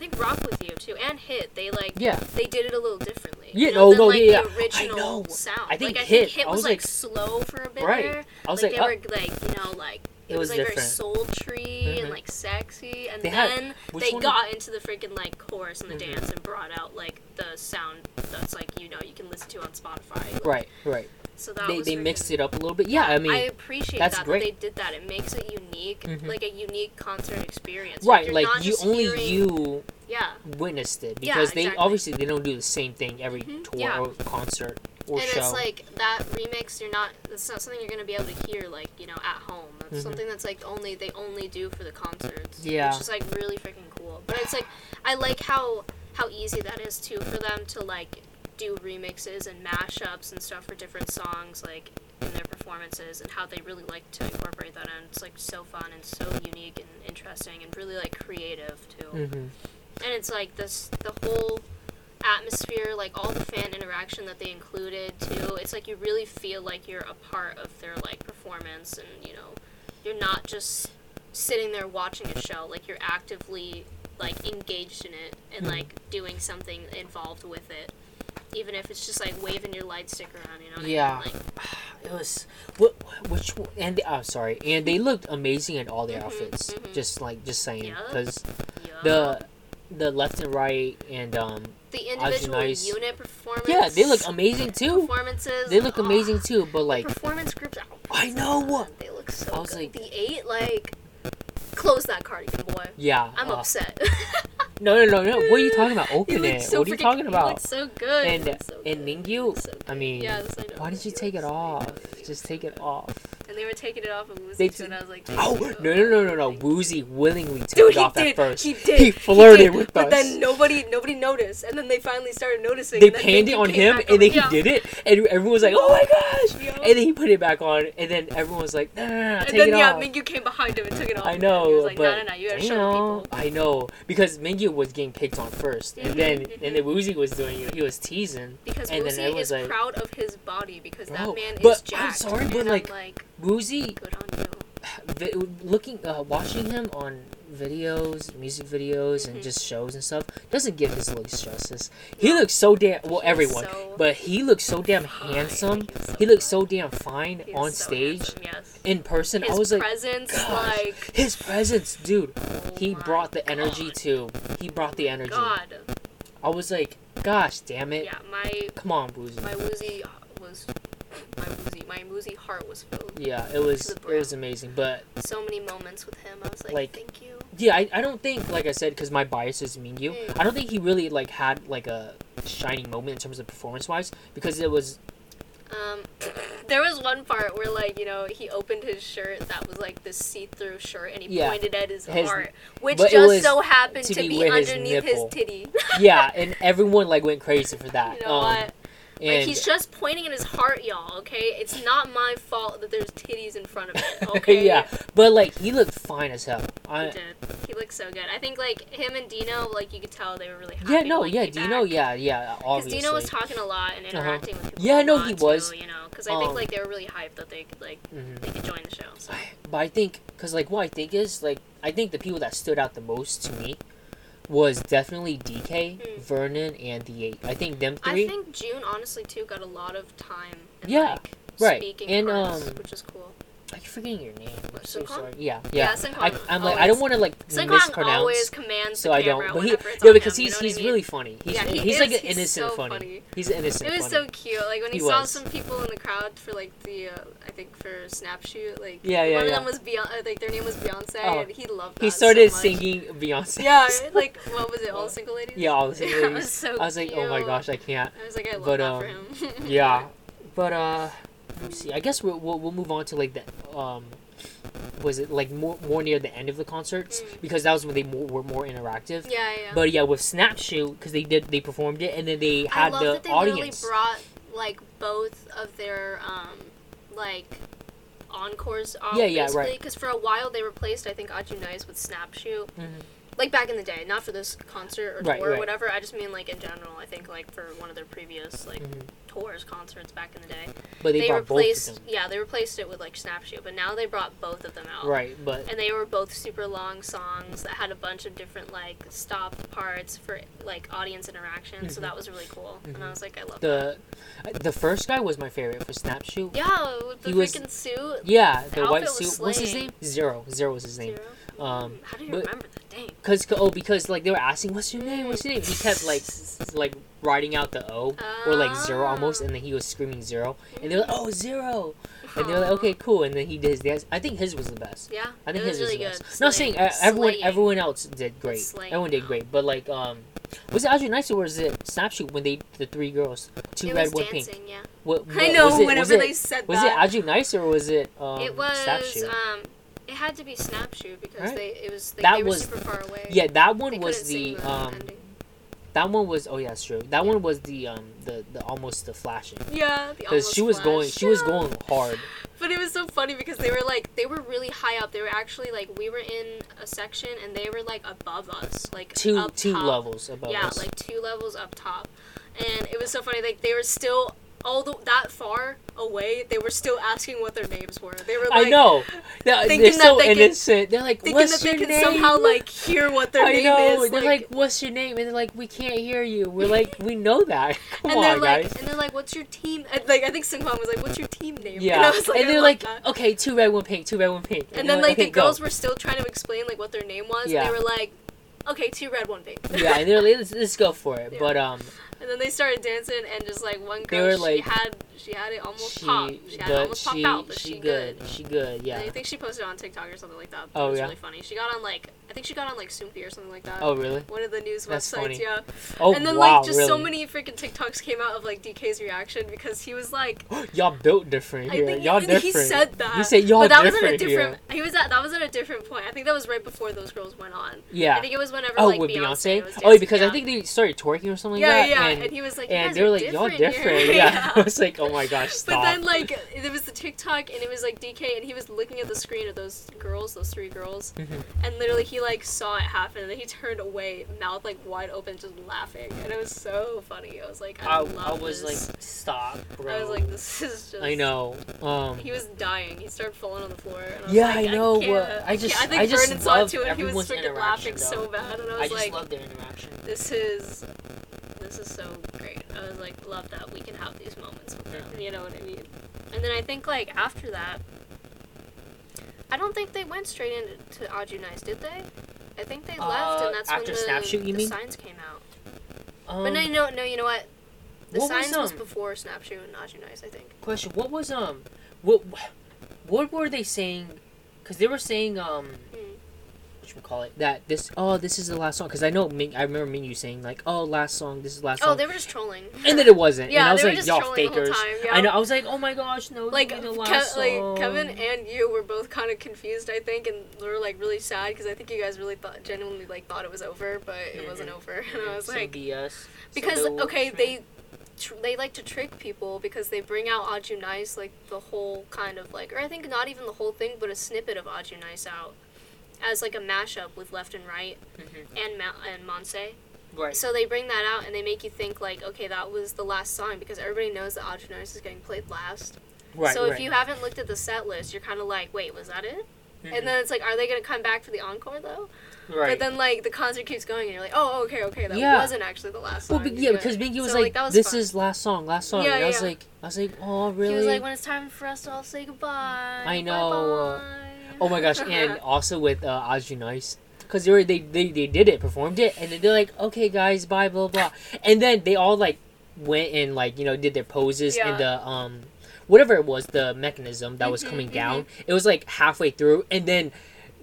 think Rock with You too and Hit they like yeah they did it a little differently. Yeah, you know, no, than, no, like, yeah, the yeah. I original know. sound. I think like, I Hit- think Hit I was, was like, like- slow for a bit Right. there. I was like, like, they were like you know like it, It was, was like very different. sultry Mhm. and like sexy, and They then which they got into the freaking like chorus and the Mhm. dance and brought out like the sound that's like you know you can listen to on Spotify. Like, right right So that they was they freaking- mixed it up a little bit yeah I mean I appreciate that's that, great. that they did that. It makes it unique, Mhm. like a unique concert experience. right like you only hearing- you Yeah, witnessed it Yeah, because they obviously they don't do the same thing every Mhm, tour yeah. or concert or and show it's like that remix. You're not. It's not something you're gonna be able to hear like you know at home. That's Mhm. something that's like only they only do for the concerts. Yeah. which is like really freaking cool. But it's like I like how how easy that is too for them to like do remixes and mashups and stuff for different songs like in their performances and how they really like to incorporate that in. It's like so fun and so unique and interesting and really like creative too. hmm and it's like this the whole atmosphere like all the fan interaction that they included too it's like you really feel like you're a part of their like performance and you know you're not just sitting there watching a show like you're actively like engaged in it and Mhm. like doing something involved with it even if it's just like waving your light stick around you know what Yeah. I mean? like [sighs] It was what which and they, oh sorry and they looked amazing in all their Mhm, outfits. mhm. Just like just saying because yeah. the the left and right and um the individual nice. unit performance yeah they look amazing too. performances They look oh, amazing too. But like performance groups. I know. man, They look so I was good. like- the eight, like, close that cardigan, boy. yeah, I'm uh, upset. [laughs] No no no no. What are you talking about? [laughs] It. so what are you talking about? so good. And so and good. Mingyu. He looked so I mean, yes, I why did you take it off? Just take it off. And they were taking it off of Woozi too, and I was like, Oh no no no no no! Woozi willingly took Dude, it he off did. at first. He did. He flirted did. with but us. then nobody, nobody noticed, and then they finally started noticing. they and panned it on him, and then he did it, and everyone was like, "Oh my gosh!" Yeah. And then he put it back on, and then everyone was like, "No, no, no, no And take then it yeah, off." Mingyu came behind him and took it off. I know, He was like, but no, no, you gotta show know, people. I know because Mingyu was getting picked on 1st and then mhm. and then Woozi was doing it. He was teasing Because and Woozi is proud of his body because that man but is I'm jacked. sorry, but, I'm like, Woozi. good on you. vi- Looking, uh, watching him on videos, music videos, and Mhm. just shows and stuff doesn't give his looks justice. He looks so damn well, everyone, so but he looks so damn handsome. So He looks so damn fine on so stage. handsome, yes. In person, His I was like, presence, gosh, like his presence, dude. oh He brought the energy God. too. He brought the energy. God, I was like, gosh damn it. yeah, my Come on, Boozy. my Woozi was my Woozi my Woozi heart was filled. Yeah, it was it was amazing. But So many moments with him. I was like, Like- thank you. yeah, I, I don't think like I said because my bias is mean you. Mm. I don't think he really like had like a shining moment in terms of performance wise because it was Um, [coughs] there was one part where like you know he opened his shirt that was like this see-through shirt and he Yeah. pointed at his, His- heart, which just so happened to to, be be, with his underneath his titty. yeah, [laughs] and everyone like went crazy for that. you know um, what? Like he's just pointing at his heart, y'all. Okay, it's not my fault that there's titties in front of it. [laughs] Okay. yeah, but like he looked fine as hell. He did. He looked so good. I think like him and Dino, like you could tell they were really happy. yeah, no, yeah, Dino, back. yeah, yeah, Because. Dino was talking a lot and Uh-huh. interacting with people. Yeah, no, he too, was. You know, because I think Um, like they were really hyped that they could like Mhm. they could join the show. So. But I think, cause like what I think is like I think the people that stood out the most to me was definitely DK, Mm. Vernon, and the Eight. I think them three. I think Jun honestly too got a lot of time. And, Yeah, like, right. Speaking And, parts, um, which is cool. I keep forgetting your name. I'm so sorry. Yeah, Yeah, yeah. I, I'm like I don't want to like mispronounce. always commands so I don't. But he, no, because him, he's you know he's I mean? really funny. He's Yeah, he he's like is. an He's innocent so funny. funny. He's innocent It was funny. so cute. Like when he, He saw was. some people in the crowd for like the, uh, I think for Snap Shoot, like Yeah, yeah, one yeah. of them was Beyonce. Uh, like their name was Beyonce, Oh. and he loved that. he so started much. singing Beyonce. Yeah, [laughs] like what was it? All the single ladies. Yeah, all the single [laughs] ladies. was so I was like, oh my gosh, I can't. I was like, I love that um, for him. [laughs] Yeah, but uh, let me see. I guess we'll we'll, we'll move on to like the um, was it like more more near the end of the concerts Mm. because that was when they more, were more interactive. yeah, yeah. But yeah, with Snap Shoot because they did they performed it and then they had I love the that they audience. brought like both of their um like encores off Yeah, yeah, basically right. because for a while they replaced I think Aju Nice with Snap Shoot Mhm. like back in the day not for this concert or Right, tour or whatever I just mean like in general I think like for one of their previous like Mhm. Tours concerts back in the day But they, they, replaced yeah they replaced it with like Snap Shoot but now they brought both of them out Right, but and they were both super long songs that had a bunch of different like stop parts for like audience interaction so Mhm. that was really cool and Mhm. I was like I love that the the first guy was my favorite for Snap Shoot. Yeah, with the He was- freaking suit. Yeah, the outfit white was suit. What's his name? Zero. Zero was his name. Zero. Um, How do you but- remember that? Dang. Cause oh because like they were asking what's your name what's your name he kept like [laughs] like writing out the O or like zero almost Ah. and then he was screaming zero and they were like oh zero and they were like okay cool and then he did his dance I think his was the best Yeah, I think it was his really was good. the best not saying uh, everyone Slaying. everyone else did great Slaying. everyone did great but like um was it Aju Nice or was it Snapshoot when they the three girls two It red was one dancing, pink yeah. what, [laughs] what I know. was it, whenever was it, they said was that, it Aju Nice or was it um it was Snapshoot um, it had to be Snapshoot because they it was they, That they were was- super far away. yeah that They one was couldn't the sing um ending. That one was oh yeah true that Yeah. one was the um the, the almost the flashing yeah, because she was going flash. she was going hard [laughs] But it was so funny because they were like they were really high up. They were actually like we were in a section and they were like above us, like two two top. levels above yeah, us. like two levels up top, and it was so funny. Like they were still all the, that far away. They were still asking what their names were. They were like I know. They're, thinking they're that so they can- innocent. they're like, thinking "What's that they your can name?" somehow like hear what their I name know. is. They're like, "What's your name?" And they're like, "We can't hear you." We're like, [laughs] "We know that." [laughs] Come and they're on, like, guys. and they're like, "What's your team?" And like, I think Seungkwan was like, "What's your team name?" Yeah. [laughs] and I was like, and they're like, that. "Okay, two red, one pink. Two red, one pink." and they're then like "Okay, the go." girls were still trying to explain like what their name was. Yeah. And they were like, "Okay, two red, one pink." yeah, and they're like, let's, let's go for it. Yeah. But um, And then they started dancing, and just like one girl, were, she had she had it almost she, pop. She had it almost she, popped out, but she, she, good. good. She good. And Yeah. I think she posted on TikTok or something like that. Oh, it was yeah? really funny. She got on like I think she got on like Soompi or something like that. Oh really? One of the news That's websites, funny. yeah. Oh and then wow, like just really? so many freaking TikToks came out of like DK's reaction because he was like, [gasps] y'all built different I think y'all he, different. he said that. He said y'all but that was different, at a different. here. He was at that was at a different point. I think that was right before those girls went on. Yeah. I think it was whenever Oh, like with Beyonce. Beyonce. was oh, because yeah. I think they started twerking or something Yeah, like that. yeah, and, and, he was like, and they were like, y'all different different. here." Yeah. [laughs] [laughs] I was like, oh my gosh, stop. But then like it was the TikTok and it was like DK and he was looking at the screen of those girls, those three girls, Mhm. and literally he like saw it happen and then he turned away, mouth like wide open, just laughing, and it was so funny. I was like, I, I, I was this. like, stop, bro. I was like, this [laughs] is just. I know. Um, He was dying. He started falling on the floor. And I was Yeah, like, I know, but I just-. I think I just Vernon saw it too, and he was freaking laughing interaction, so though. bad, and I I was just like, love their interaction. this is this is so great. I was like, love that we can have these moments with them. You know what I mean? And then I think like after that, I don't think they went straight into Aju Nice, did they? I think they left, Uh, and that's after when the, Snapshoot, the signs came out. Um, but no, no, no. You know what? The what signs was was, um before Snapshoot and Aju Nice, I think. question? What was um what what were they saying? Because they were saying um Hmm. What you call it that this oh this is the last song because I know Ming, I remember Mingyu saying like oh last song this is the last song. Oh, they were just trolling. and then it wasn't Yeah, and I was they were like just y'all trolling the whole fakers time, yeah. I know I was like oh my gosh no like, Ke- like. Kevin and you were both kind of confused, I think, and were like really sad because I think you guys really thought genuinely like thought it was over, but it wasn't Mhm. over. [laughs] And I was Some like, BS because okay, they tr- they like to trick people because they bring out Aju Nice like the whole kind of like, or I think not even the whole thing, but a snippet of Aju Nice out as like a mashup with Left and Right Mhm. and Ma- and Mansae. right So they bring that out and they make you think like, okay, that was the last song because everybody knows that Nice is getting played last. right so if you haven't looked at the set list, you're kind of like, wait, was that it? Mhm. And then it's like, are they gonna come back for the encore though? right But then like the concert keeps going, and you're like, oh, okay, okay, that Yeah. wasn't actually the last song. well, be- yeah, because Binky was So, like, was "This fun. is last song, last song," Yeah, and I was like, "I was like, oh, really?" He was like, when it's time for us to all say goodbye. I know, bye-bye." Oh my gosh, and also with uh, Nice, because they were they, they they did it, performed it, and then they're like, "Okay, guys, bye, blah blah," and then they all like went and like you know did their poses Yeah. and the um whatever it was the mechanism that was Mhm, coming down. It was like halfway through, and then.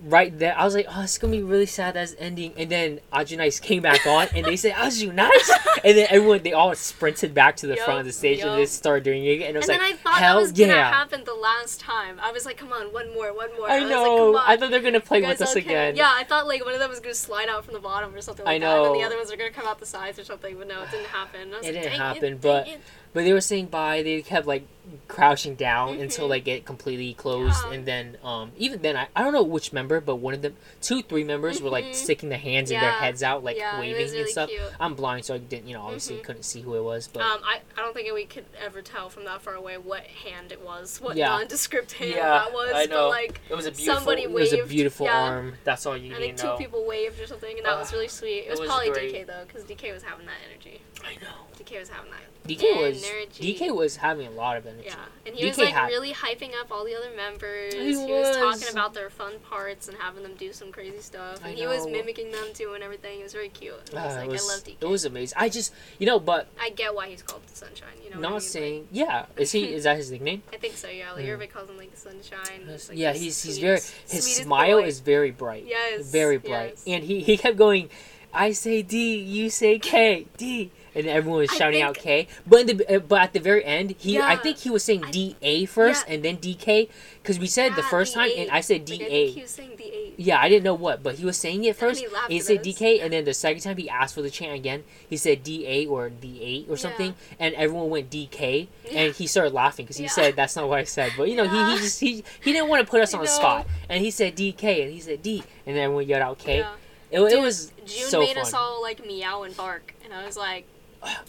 Right there, I was like, "Oh, it's gonna be really sad as ending." And then Aju Nice came back on, and they said, oh, "Aju Nice," [laughs] and then everyone they all sprinted back to the front of the stage and they started doing it. And it was and like, then I thought "Hell that was gonna yeah!" happen the last time. I was like, come on, one more, one more. I was know. Like, come on. I thought they're gonna play with us okay? again. Yeah, I thought like one of them was gonna slide out from the bottom or something like I that, and then the other ones are gonna come out the sides or something. But no, it didn't happen. I It like, didn't "Dang happen, it, but- it." But they were saying bye. They kept like crouching down until Mhm. like it completely closed, Yeah. and then um even then I, I don't know which member, but one of them, two three members were like Mhm. sticking their hands and their heads out like yeah, waving really and stuff. Cute. I'm blind, so I didn't you know obviously Mhm. couldn't see who it was, but Um, I, I don't think we could ever tell from that far away what hand it was, what Yeah. nondescript hand Yeah, that was. I know. But like, it was a beautiful somebody it was a waved, beautiful yeah. arm. That's all you I need think to two people waved or something, and that was really sweet. It it was, was probably great. DK though, because DK was having that energy. I know. DK was having that. DK was Energy. DK was having a lot of energy. Yeah, and he was like had- really hyping up all the other members. He He, was. was. talking about their fun parts and having them do some crazy stuff, I and he was mimicking them too and everything. It was very cute. I was like, it was I love DK. it was amazing. I just you know, but I get why he's called the Sunshine. You know, what I not mean? saying yeah. Is he is that his nickname? [laughs] I think so. Yeah, like Mm. everybody calls him like the Sunshine. Like, yeah, he's he's very his smile boy. is very bright. Yes, very bright. yes. And he, he kept going, I say D, you say K, D, and everyone was shouting out K. But in the uh, but at the very end, he I think he was saying D A first yeah. and then D K because we said the Yeah, first time and I said D think A. he was saying D8. Yeah, I didn't know what, but he was saying it And first. he laughed He said us. DK, and then the second time he asked for the chant again, he said D8 or D8 or Yeah. something, and everyone went DK, Yeah. and he started laughing because he Yeah. said that's not what I said. But you know, he, Yeah. he just he he didn't want to put us on the spot, and he said DK, and he said D, and then everyone yelled out K. Yeah. It, it was Jun so made fun. us all like meow and bark, and I was like,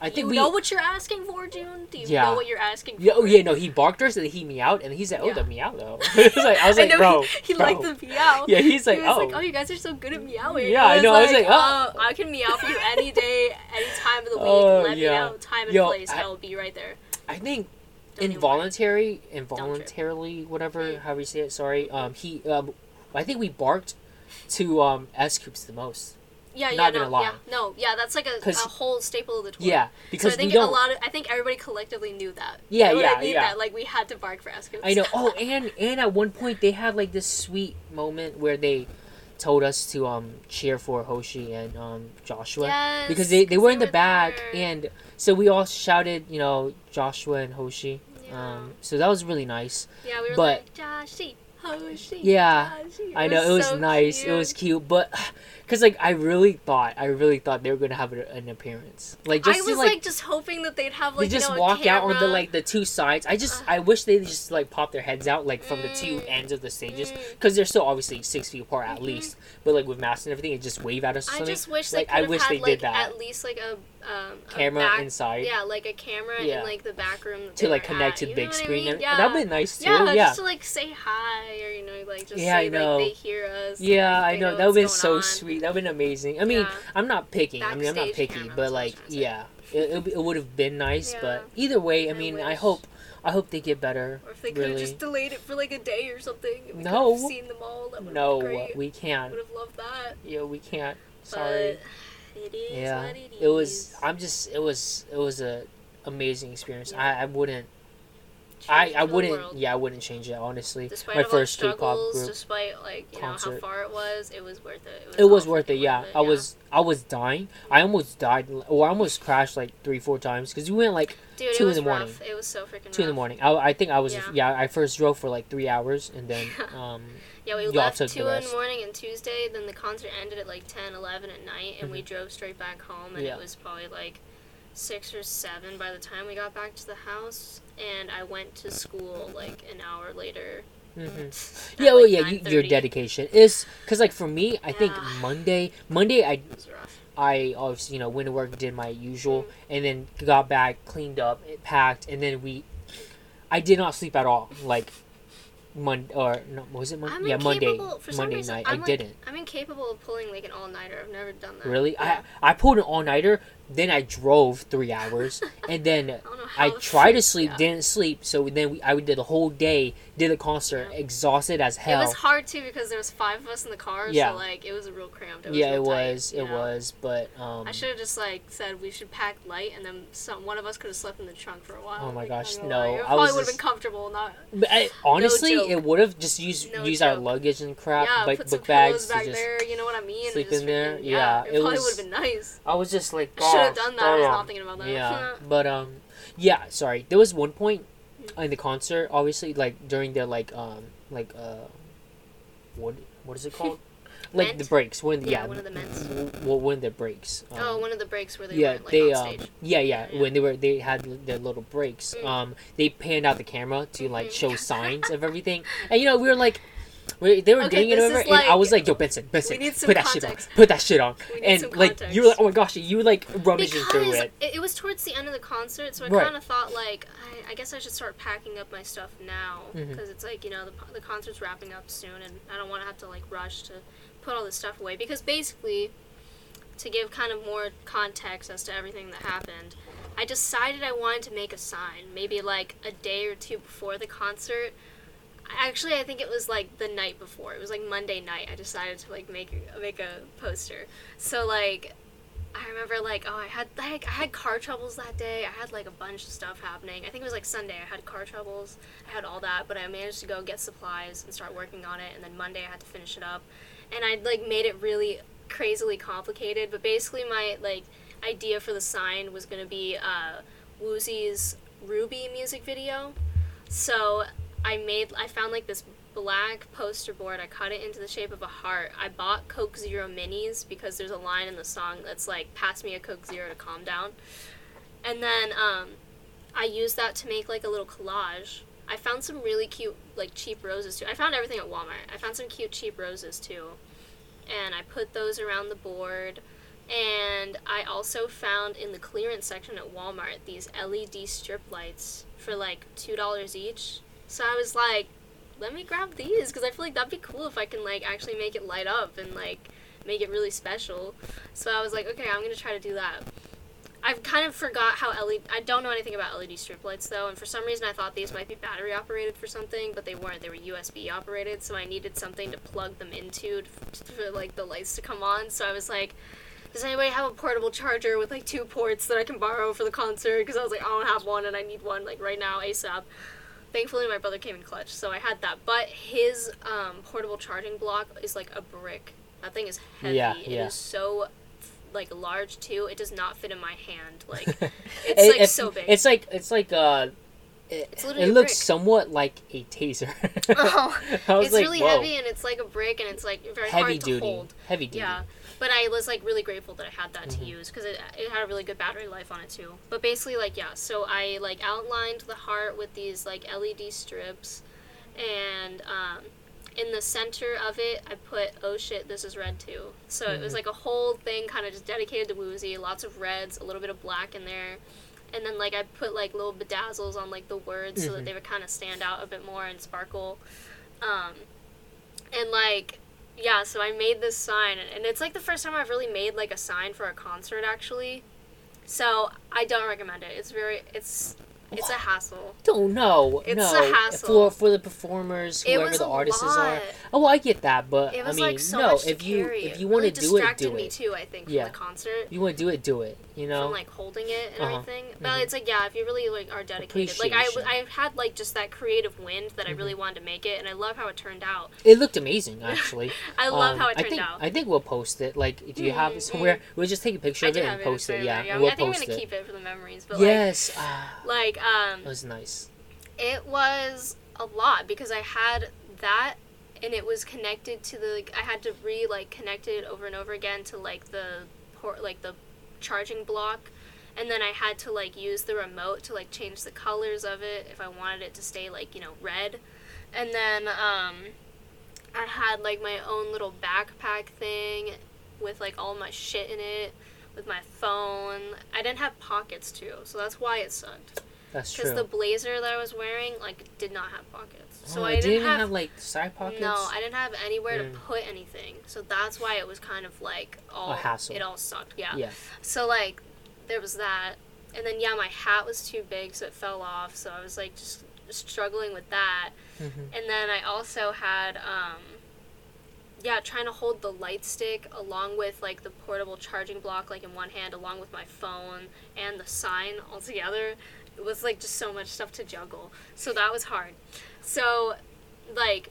I think "You we. know what you're asking for, Jun? Do you Yeah. know what you're asking for?" yeah, oh yeah, no, he barked us and he meowed and he said, "Oh, Yeah. the meow though." [laughs] It was like, I was [laughs] like, know "Bro, he, [laughs] he bro." liked the meow. Yeah, he's like, he "Oh." like, "Oh, you guys are so good at meowing." Yeah, I know, I was like, "Oh, oh. I can meow for you any day, any time of the week. Oh, Let yeah. me know time and Yo, place, I- I'll be right there." I think Don't involuntary, involuntarily, whatever, Mm. however you say it. Sorry. Um, he, um, I think we barked to um S.Coups the most. Yeah, yeah, no, yeah, no, yeah. That's like a, a whole staple of the tour. Yeah, So because I think a lot of I think everybody collectively knew that. Yeah, yeah, I mean? yeah. That like we had to bark for S.Coups. I know. [laughs] Oh, and and at one point they had like this sweet moment where they told us to um cheer for Hoshi and um Joshua yes, because they, they were in the were back there. and so we all shouted you know Joshua and Hoshi. Yeah. Um, so that was really nice. yeah, we were but- like Joshi, Hoshi. Yeah, Joshi." I know it was so nice. It was cute. cute, but because like I really thought, I really thought they were gonna have a, an appearance. Like just I to, like, like, just hoping that they'd have like they just you know, a walk out on the like the two sides. I just Uh. I wish they just like pop their heads out like from the two Mm. ends of the stages Mm. because they're still obviously six feet apart at Mhm. least. But like with masks and everything, it just wave at us. Or I just wish Like, they I wish had they like did that. at least like a um, camera back, inside Yeah, like a camera Yeah. in like the back room to like connect at, to the big what I screen. mean? and Yeah. That'd be nice too. Yeah, Yeah. just to like say hi or you know like just Yeah, I know. like they hear us. Yeah, like, I know. know That would been so on. sweet. That would been amazing. I mean, Yeah. I'm not picking. I mean, I'm not picky, but I like, was trying to say. yeah, it, it, it would have been nice. But either way, I I mean, I wish. hope, I hope they get better. Or if they could have just delayed it for like a day or something. We No. could have seen them all. No, we can't. would have loved that. Yeah, we can't. Sorry. But it is yeah, what it is. it was. I'm just. It was. It was a amazing experience. Yeah. I, I wouldn't. I, I wouldn't. world. Yeah, I wouldn't change it honestly. Despite My first K-pop group despite like you know how far it was, it was worth it. It was all worth it. Yeah, worth it, I was I was dying. I almost died. Or I almost crashed like three four times because we went like Dude, two it in the morning. rough. It was so freaking two in the morning. I, I think I was Yeah. yeah. I first drove for like three hours and then [laughs] um Yeah, we left 2 in the morning and Tuesday, then the concert ended at like 10, 11 at night, and we drove straight back home, and Mm-hmm. Yeah. it was probably like 6 or 7 by the time we got back to the house, and I went to school like an hour later. mhm. [laughs] at, yeah well like, yeah you, your dedication is because like for me I think Monday Monday I It was rough. I obviously you know went to work did my usual Mm. and then got back cleaned up packed and then we I did not sleep at all like Monday or no was it Monday yeah Monday Monday reason, night I'm I like- didn't I'm incapable of pulling like an all nighter. I've never done that. really Yeah. I I pulled an all nighter then I drove three hours [laughs] and then I don't know how I tried to sleep, yeah. didn't sleep, so then we, I did the whole day, did the concert, Yeah. exhausted as hell. It was hard too because there was five of us in the car, Yeah. so like it was real cramped. It was yeah, real it tight, was, it know? was, but um, I should have just like said we should pack light, and then some one of us could have slept in the trunk for a while. Oh my Like, gosh, no, lie. It probably would have just- been comfortable. Not but I, honestly, joke. it would have just used No use our luggage and crap, yeah, like put book bags back there. You know what I mean? sleep in there? freaking- Yeah, it, it probably would have been nice. I was just like, I should have done that. I was not thinking about that. Yeah, [laughs] but um, yeah. Sorry, there was one point in the concert, obviously, like during the like um like uh, what what is it called? [laughs] like the breaks when Yeah, yeah, one of the ments. w- w- when the breaks. Um, oh, one of the breaks where they yeah, like they um, stage. yeah, yeah, Yeah. When they were, they had their little breaks. Mm. Um, they panned out the camera to like show signs of [laughs] everything, and you know we were like, we, they were Okay, doing it over, and I was like, yo, Benson, Benson, put that shit on, put that shit on, and like you were like, oh my gosh, you were like rummaging because through it. it was towards the end of the concert, so I Right. kind of thought like I, I guess I should start packing up my stuff now mm-hmm. because it's like you know the, the concert's wrapping up soon, and I don't want to have to like rush to put all this stuff away because basically to give kind of more context as to everything that happened. I decided I wanted to make a sign, maybe like a day or two before the concert. Actually, I think it was like the night before. It was like Monday night. I decided to like make make a poster. So like I remember like oh I had like I had car troubles that day. I had like a bunch of stuff happening. I think it was like Sunday. I had car troubles. I had all that, but I managed to go get supplies and start working on it. And then Monday I had to finish it up. And I like made it really crazily complicated. But basically my like idea for the sign was gonna be uh, Woozi's Ruby music video. So I made I found like this black poster board. I cut it into the shape of a heart. I bought Coke Zero minis because there's a line in the song that's like pass me a Coke Zero to calm down. And then um, I used that to make like a little collage. I found some really cute like cheap roses too. I found everything at Walmart. I found some cute cheap roses too. And I put those around the board. And I also found in the clearance section at Walmart these LED strip lights for like $2 each. So I was like, let me grab these because I feel like that'd be cool if I can like actually make it light up and like make it really special. So I was like, okay, I'm gonna try to do that. I've kind of forgot how LED. I don't know anything about LED strip lights though, and for some reason I thought these might be battery operated for something, but they weren't. They were USB operated, so I needed something to plug them into to, for like the lights to come on. So I was like, does anybody have a portable charger with like two ports that I can borrow for the concert? Because I was like, I don't have one, and I need one like right now ASAP. Thankfully, my brother came in clutch, so I had that. But his um, portable charging block is like a brick. That thing is heavy. Yeah, It yeah. is so like large too. It does not fit in my hand. Like [laughs] it's It- like it- so big. It's like it's like uh, it, it looks somewhat like a taser. [laughs] Oh, [laughs] it's like, really whoa. heavy and it's like a brick and it's like very heavy hard to duty, hold. heavy duty. Yeah, but I was like really grateful that I had that Mhm. to use because it, it had a really good battery life on it too. But basically, like yeah, so I like outlined the heart with these like LED strips, and um, in the center of it, I put "Oh shit, this is red too." So it was Mhm. like a whole thing, kind of just dedicated to Woozi. Lots of reds, a little bit of black in there. And then like I put like little bedazzles on like the words so Mhm. that they would kind of stand out a bit more and sparkle. Um, and like yeah so i made this sign and it's like the first time i've really made like a sign for a concert actually so i don't recommend it it's very it's it's a hassle Don't know. It's no. a hassle. for for the performers, whoever the artists lot. are. Oh, I get that, but it was I mean, like so no. if you carry. if you want really to do it, distracted do me it. too i think Yeah. from the concert If you want to do it, do it. You know. from like holding it and Uh-huh. everything. But Mhm. it's like yeah, if you really like are dedicated. Like I. I had like just that creative wind that I Mm-hmm. really wanted to make it, and I love how it turned out. it looked amazing, actually. [laughs] I love Um, how it I turned think, out. I think we'll post it. Like, if you have it somewhere, we'll just take a picture I of it and post it. Yeah, and we'll I think I'm gonna it. keep it for the memories. But yes, like, like um, it was nice. it was a lot because I had that and it was connected to the like, I had to re like connect it over and over again to like the port like the charging block and then I had to like use the remote to like change the colors of it if I wanted it to stay like you know red and then um I had like my own little backpack thing with like all my shit in it with my phone I didn't have pockets too so that's why it sucked That's true. because the blazer that I was wearing like did not have pockets. So oh, I it didn't, even have, like side pockets. no, I didn't have anywhere Mm. to put anything. So that's why it was kind of like all hassle. it all sucked. Yeah. Yeah. So like there was that, and then yeah, my hat was too big, so it fell off. So I was like just struggling with that, Mhm. and then I also had um. Yeah, trying to hold the light stick along with like the portable charging block like in one hand along with my phone and the sign all together. It was like just so much stuff to juggle. So that was hard. So like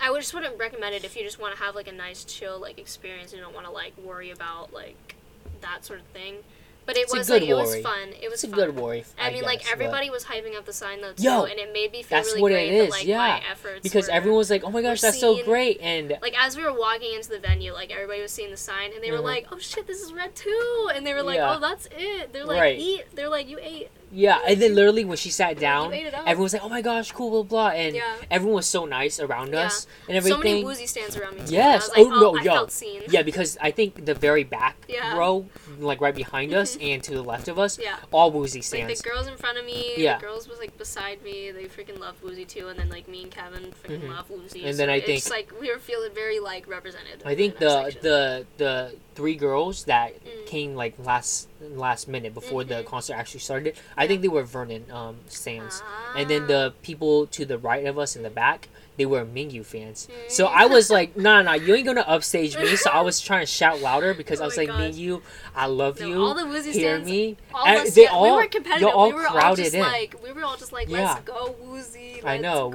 I would just wouldn't recommend it if you just want to have like a nice chill like experience and you don't want to like worry about like that sort of thing. But it It's a was like it was fun. It was It's a fun. good worry. I, mean, like guess, but- everybody was hyping up the sign though too, Yo, and it made me feel that's really what great it is, that like yeah. my efforts because were- everyone was like, "Oh my gosh, that's so great!" And like as we were walking into the venue, like everybody was seeing the sign, and they were Mhm. like, "Oh shit, this is red too!" And they were like, Yeah. "Oh, that's it." They're like, Right. "Eat." They're like, "You ate." Yeah, and then literally when she sat down, ate it up. everyone was like, "Oh my gosh, cool, blah blah," and Yeah. everyone was so nice around Yeah. us and everything. So many Woozi stands around me. Too. Yes. Like, Oh, oh, no, I yo. felt seen. Yeah, because I think the very back Yeah. row, like right behind us and to the left of us, Yeah. all Woozi Like stands. the girls in front of me, Yeah. the girls was like beside me. They freaking love Woozi too, and then like me and Kevin freaking Mhm. love Woozi. And so then I it's think- just, like we were feeling very like represented. I think in the section. the the three girls that Mm. came like last last minute before the Mhm. concert actually started, I think they were Vernon um stands. And then Ah. the people to the right of us in the back, they were Mingyu fans. So Mm. I was like, nah, nah, you ain't gonna upstage me. So I was [laughs] trying to shout louder because Oh I was like, gosh. Mingyu, I love No, you. all the Woozi Hear stands, me. all And us, they yeah, we all- were competitive. all we were all crowded just in. like, we were all just like, let's go Woozi. Let's I know.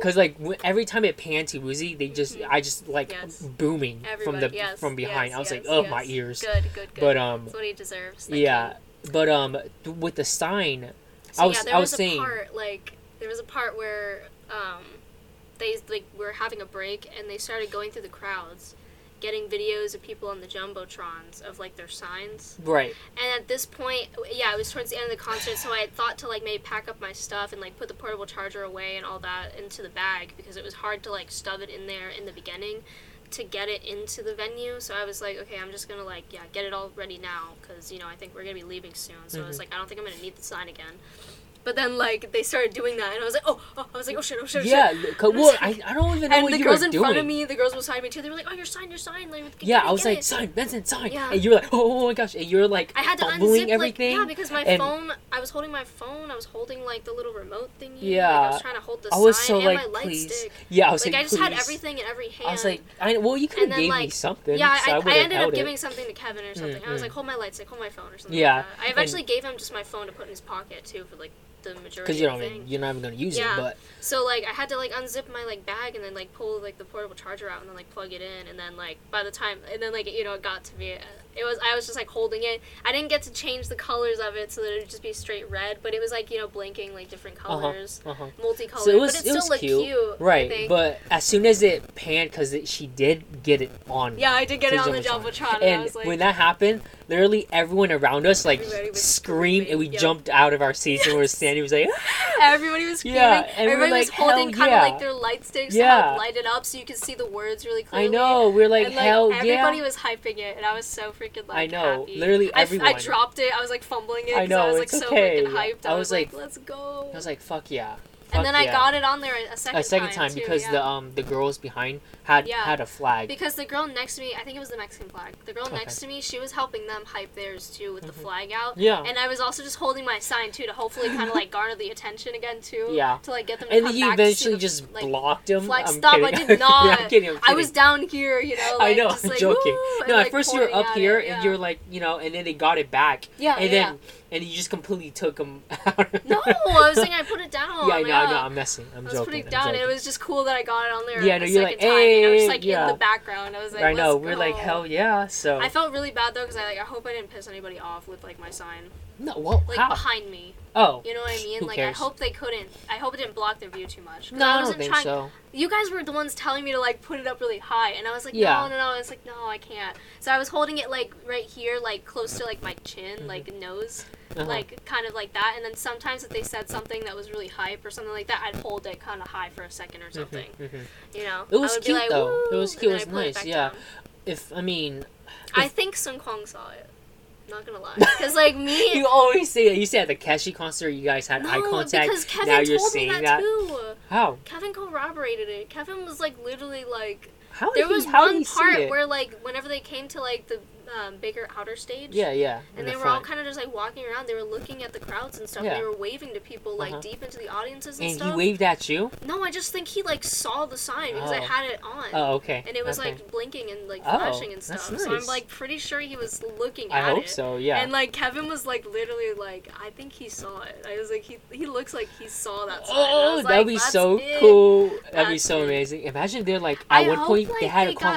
Cause like w- every time it panned to Woozi, they just, Mhm. I just like Yes. booming from the yes, from behind. yes, I was like, oh my ears. Good, good, good. But um, That's what he deserves. that yeah, king. but um, th- with the sign, So I was yeah, there I was, was a saying, part like there was a part where um, they like were having a break and they started going through the crowds, getting videos of people on the jumbotrons of like their signs. right, And at this point, yeah, it was towards the end of the concert, so I had thought to like maybe pack up my stuff and like put the portable charger away and all that into the bag because it was hard to like stuff it in there in the beginning to get it into the venue. So I was like, okay, I'm just gonna like yeah get it all ready now because you know I think we're gonna be leaving soon. So I was Mhm. like, I don't think I'm gonna need the sign again. But then like they started doing that and I was like, oh, oh I was like, oh shit, oh shit, oh yeah. shit. Cause, well, I, I don't even know And what you were doing. the girls in front of me, the girls beside me too, they were like, "Oh, your sign, your sign!" Like, yeah, I was like, it. sign, Benson, sign, Yeah. and you were like, oh, my gosh, and you were like, I had to unzip everything. like yeah because my and- phone I was holding my phone I was holding like the little remote thingy like, I was trying to hold the I was sign so and like, my light stick Yeah, I was like like, I just had everything in every hand I was like, I well, you could have gave me something. yeah so I, I, I, ended up giving something to Kevin or something I was Mm, like hold my light stick hold my phone or something Yeah. I eventually gave him just my phone to put in his pocket too for like the majority because you don't thing you're not even gonna use Yeah. it. But so like I had to like unzip my like bag and then like pull like the portable charger out and then like plug it in and then like by the time and then like you know it got to me uh, it was I was just like holding it. I didn't get to change the colors of it so that it would just be straight red, but it was like you know blinking like different uh-huh, colors, uh-huh. multicolored. So it was but it, it still was looked cute, cute, right? But as soon as it panned, because she did get it on. yeah, I did get it on the Jumbotron. and, And I was like, when that happened, literally everyone around us like screamed, and we yep. jumped out of our seats and we were standing. Was like, everybody was screaming. Yeah, and we were everybody was holding kind of yeah. like their light sticks to Yeah. light it up so you could see the words really clearly. I know. We are like, and, like, hell everybody yeah. was hyping it, and I was so freaking like I know, happy. literally I, everyone. I dropped it. I was like fumbling it. I know, I was like so okay. freaking hyped. I, I was, was like, like- let's go. I was like, fuck yeah. and then I got it on there a second a second time, time too, because yeah. the um the girls behind had Yeah. had a flag. Because the girl next to me, I think it was the Mexican flag. The girl next to me, she was helping them hype theirs too with the flag out. Mm-hmm. Yeah. And I was also just holding my sign too to hopefully kind of [laughs] like garner the attention again too. Yeah. To like get them to and come then you back to see eventually the, just like, blocked him. flag. I'm Stop! kidding. I did [laughs] not. I'm kidding. I'm I was down here, you know. I know. Just, I'm joking. No, like, at first you were up here it, and you're like, you know, and then they got it back. Yeah, And yeah, then and you just completely took him [laughs] out. No, I was saying I put it down. yeah, I know, I know. I'm messing. I'm I was joking. putting it down, and it was just cool that I got it on there. Yeah, no, you're like, time, and I was like in the background. I was like, I know. "Let's We're like, hell yeah. So I felt really bad though because I like I hope I didn't piss anybody off with like my sign no. Well, like how? behind me. Oh. You know what I mean? Like cares? I hope they couldn't. I hope it didn't block their view too much. No, I I don't wasn't think trying. so. You guys were the ones telling me to like put it up really high, and I was like, Yeah. no, no, no. It's like no, I can't. So I was holding it like right here, like close to like my chin, Mhm. like nose, Uh-huh. like kind of like that. And then sometimes if they said something that was really hype or something like that, I'd hold it kind of high for a second or Mhm, something. mhm. You know? It was cute, like, though. It was cute, it was nice, back yeah. down. If I mean, I think Seungkwan saw it. Not gonna lie, [laughs] because like me. you always say that. You said at the Keshi concert, you guys had no, eye contact. because Kevin now you're told me that, that. too. How? Kevin corroborated it. Kevin was like literally like How there was he, did one part where like whenever they came to like the um, bigger outer stage. Yeah, yeah. And the they were all kind of just like walking around. They were looking at the crowds and stuff. Yeah. And they were waving to people like Uh-huh. deep into the audiences and, And stuff. he waved at you. no, I just think he like saw the sign because I Oh. had it on. Oh, okay. And it was okay. like blinking and like Oh, flashing and that's stuff. So I'm like pretty sure he was looking I at it. I hope so. Yeah. And like Kevin was like literally like I think he saw it. I was like he he looks like he saw that sign. Oh, that'd like, be so it." cool. That'd be so it. amazing. Imagine they're like I at one hope, point they had they a got to-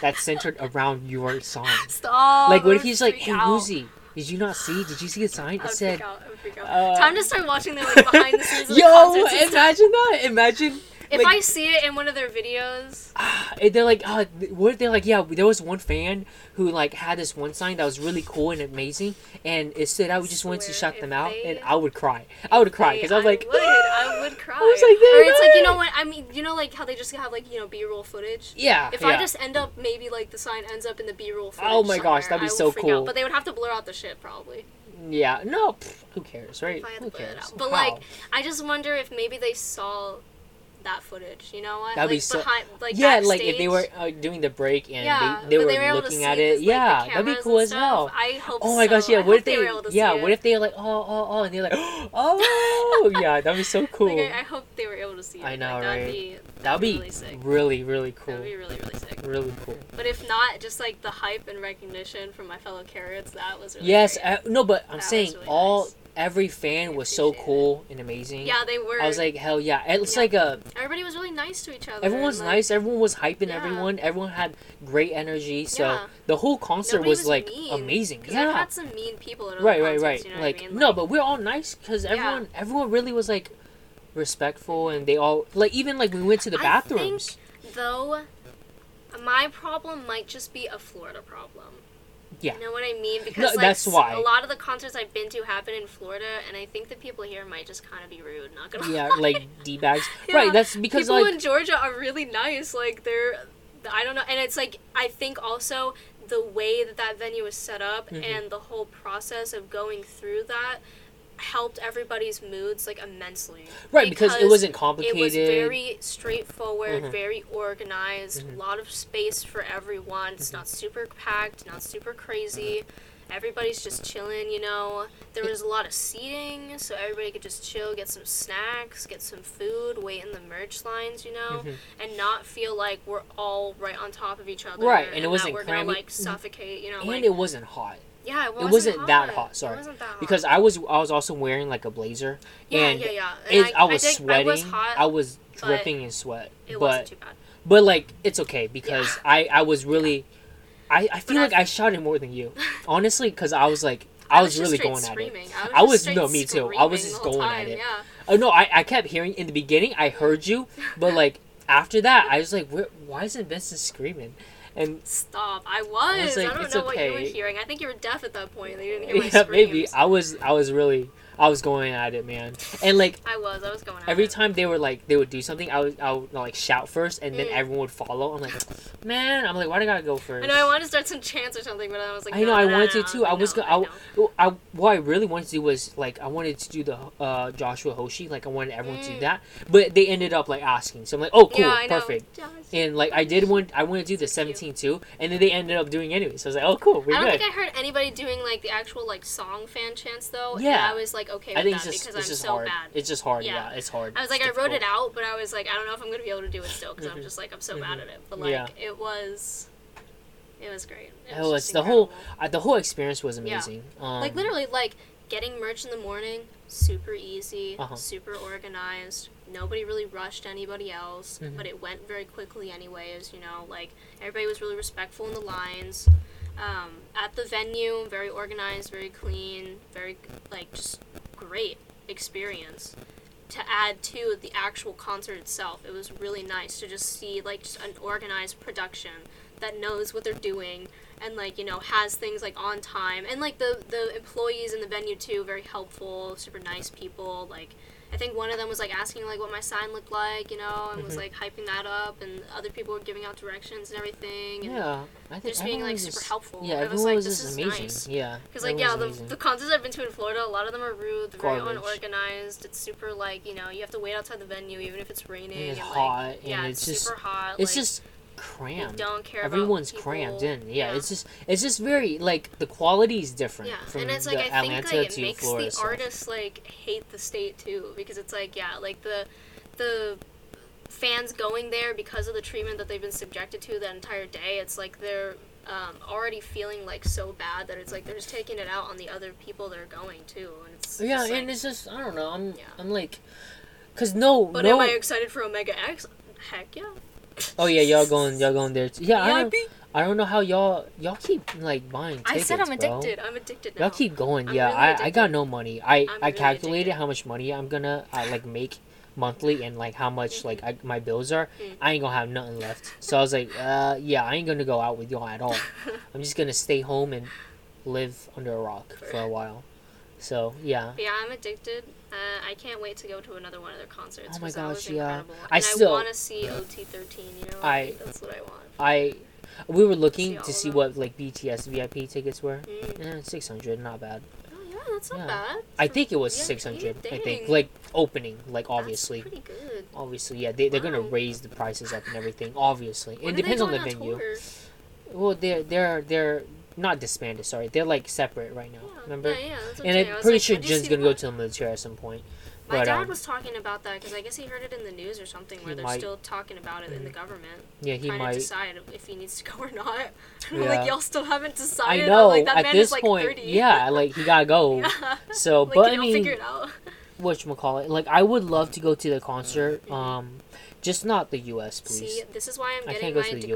conversation that centered around your song. Stop. like, what if he's like, "Hey, out. Woozi, did you not see? Did you see the sign? It said." freak out. Freak out. uh, Time to start watching them like behind the scenes Yo, imagine that. Imagine. If like, I see it in one of their videos, [sighs] they're like, uh, what? They're like, yeah. There was one fan who like had this one sign that was really cool and amazing, and it said I, just wanted to shout them if out, they- and I would cry. I would cry because [gasps] I was like, would, I would cry. was like, or it's like you know what I mean. You know, like how they just have like you know B-roll footage. yeah. If yeah. I just end up maybe like the sign ends up in the B-roll footage. Oh my gosh, that'd be so cool. Out. But they would have to blur out the shit probably. yeah, no, pff, who cares, right? I Who to blur it cares? But How? like, I just wonder if maybe they saw that footage. You know what? That'd like be so- behind, like yeah, like if they were uh, doing the break and yeah, they, they were they were looking at this, it, like, yeah, that'd be cool as well. I hope. Oh my gosh, yeah. I What if they? were able to yeah, what if they were like, oh, oh, oh, and they're like, [laughs] oh, yeah, that'd be so cool. I, I hope they were able to see it. I know, that'd right? Be, that'd be really sick. really, really cool. That'd be really, really sick. Really cool. But if not, just like the hype and recognition from my fellow Carats, that was really yes, great. uh, no, but I'm saying all. Every fan was so it. cool and amazing. yeah, they were. I was like, hell yeah! It's Yeah. like a everybody was really nice to each other. everyone was like, nice. Everyone was hyping Yeah. everyone. Everyone had great energy. So Yeah. the whole concert nobody was, like mean, amazing. Yeah. I've had some mean people at other right, right, right. You know like I mean? no, but we're all nice because everyone everyone really was like respectful and they all like even like we went to the I think- bathrooms. though, my problem might just be a Florida problem. Yeah. You know what I mean? Because like, that's why. a lot of the concerts I've been to happen in Florida, and I think the people here might just kind of be rude. Not gonna yeah, lie. like [laughs] d bags. Yeah. Right, that's because people like in Georgia are really nice. Like they're, I don't know, and it's like I think also the way that that venue was set up Mhm. and the whole process of going through that helped everybody's moods like immensely. right because, it wasn't complicated. It was very straightforward, Mhm. very organized, a lot of space for everyone. It's Mm-hmm. not super packed, not super crazy. Everybody's just chilling, you know. There was a lot of seating, so everybody could just chill, get some snacks, get some food, wait in the merch lines, you know, Mhm. and not feel like we're all right on top of each other. Right, and it wasn't we're cramming- gonna like suffocate, you know. and like, it wasn't hot. Yeah, it It wasn't, wasn't that hot, sorry. It wasn't that hot. Because I was I was also wearing like a blazer yeah, and yeah, yeah. it, And I, was did- sweating. I was hot. I was dripping in sweat. it but wasn't too bad. but like it's okay because Yeah. I I was really I, I feel But like I- I shouted more than you. [laughs] Honestly, because I was like I, was, just really going at it. I was, I was- no, me too. I was just going at it. Yeah. Oh no, I, I kept hearing in the beginning. I heard you, but [laughs] like after that, I was like, why isn't Vincent screaming? And Stop. I was. I, like, don't "It's know what you were hearing. I think you were deaf at that point. You didn't hear my [laughs] yeah, maybe. I was I was really I was going at it, man. And like I was. I was going. At it. every it. time they were like they would do something, I would I would like shout first, and then Mm. everyone would follow. I'm like, man, I'm like, why do I gotta go first? I know I wanted to start some chants or something, but I was like, I know, no, I wanted to too. I was gonna- I. Well, I, what I really wanted to do was like I wanted to do the uh, Joshua Hoshi, like I wanted everyone to do Mm. that, but they ended up like asking, so I'm like, oh cool, yeah, I perfect. Josh. And like I did want, I wanted to do the 17 too, and then they ended up doing anyway. So I was like, oh cool, we're I don't good. think I heard anybody doing like the actual like song fan chants though. and Yeah. I was like okay I with think that it's just because I'm so hard. bad. It's just hard. Yeah. Yeah, it's hard. I was like, It's I wrote it out, but I was like, I don't know if I'm gonna be able to do it still because I'm Mhm. just like I'm so bad Mhm. at it. But like, Yeah. it was, it was great. It Oh, it's the whole- Uh, the whole experience was Yeah. amazing. Um, like literally like getting merch in the morning, super easy, Uh-huh. super organized. Nobody really rushed anybody else, Mhm. but it went very quickly anyways. You know, like everybody was really respectful in the lines. Um, at the venue, very organized, very clean, very like just great experience. To add to the actual concert itself, it was really nice to just see like just an organized production that knows what they're doing and like you know has things like on time and like the the employees in the venue too very helpful super nice people like i think one of them was like asking like what my sign looked like you know and was Mhm. like hyping that up and other people were giving out directions and everything and yeah, I think just being like super just- helpful Yeah, I was everyone like, was this just is amazing. nice. Yeah, because like yeah the, amazing. the concerts i've been to in florida a lot of them are rude they're very unorganized it's super like you know you have to wait outside the venue even if it's raining And it's and, hot, like, and yeah it's just- super hot it's like, just crammed. don't care Everyone's crammed in. Yeah, it's just it's just very like the quality is different Yeah, from and it's like I Atlanta think like it makes Florida the stuff. artists like hate the state too because it's like yeah like the the fans going there because of the treatment that they've been subjected to that entire day. It's like they're um, already feeling like so bad that it's like they're just taking it out on the other people that are going too, and it's Yeah, like, and it's just I don't know. I'm Yeah. I'm like, cause no But no. am I excited for Omega X? Heck yeah. Oh yeah, y'all going y'all going there. Too. Yeah, I don't. I don't know how y'all y'all keep like buying Tickets, I said I'm bro. addicted. I'm addicted now. Y'all keep going. I'm yeah, really I, I got no money. I I'm I calculated addicted. how much money I'm gonna I like make monthly and like how much like I, my bills are. Mm. I ain't gonna have nothing left. So I was like, uh, yeah, I ain't gonna go out with y'all at all. [laughs] I'm just gonna stay home and live under a rock for a while. So yeah, yeah, I'm addicted. Uh, I can't wait to go to another one of their concerts. Oh my 'cause that was gosh, yeah. I and still- I want to see OT13. You know, I, I- that's what I want. I we were looking See to see what like BTS VIP tickets were. Mm. Eh, six hundred, not bad. Oh yeah, that's not Yeah. bad. I think it was VIP, six hundred. I think like opening, like That's obviously. pretty good. Obviously, yeah, they, they're gonna raise the prices up and everything. Obviously, it depends on the venue. tour? Well, they're they're they're not disbanded. Sorry, they're like separate right now. Yeah, Remember? Yeah, yeah, that's what And I'm. I I'm pretty like, sure Jin's gonna go to the military at some point. My but, dad um, was talking about that because I guess he heard it in the news or something where they're might. still talking about it in the government, Yeah, he might. decide if he needs to go or not. [laughs] Yeah. like, y'all still haven't decided. I'm like, that at man this is like point, 30. yeah, like he gotta go. [laughs] yeah. So, like, but I mean, figure it out? what call it? Like, I would love to go to the concert. Mhm. Um, just not the U.S. Please. See, this is why I'm I getting can't go my to the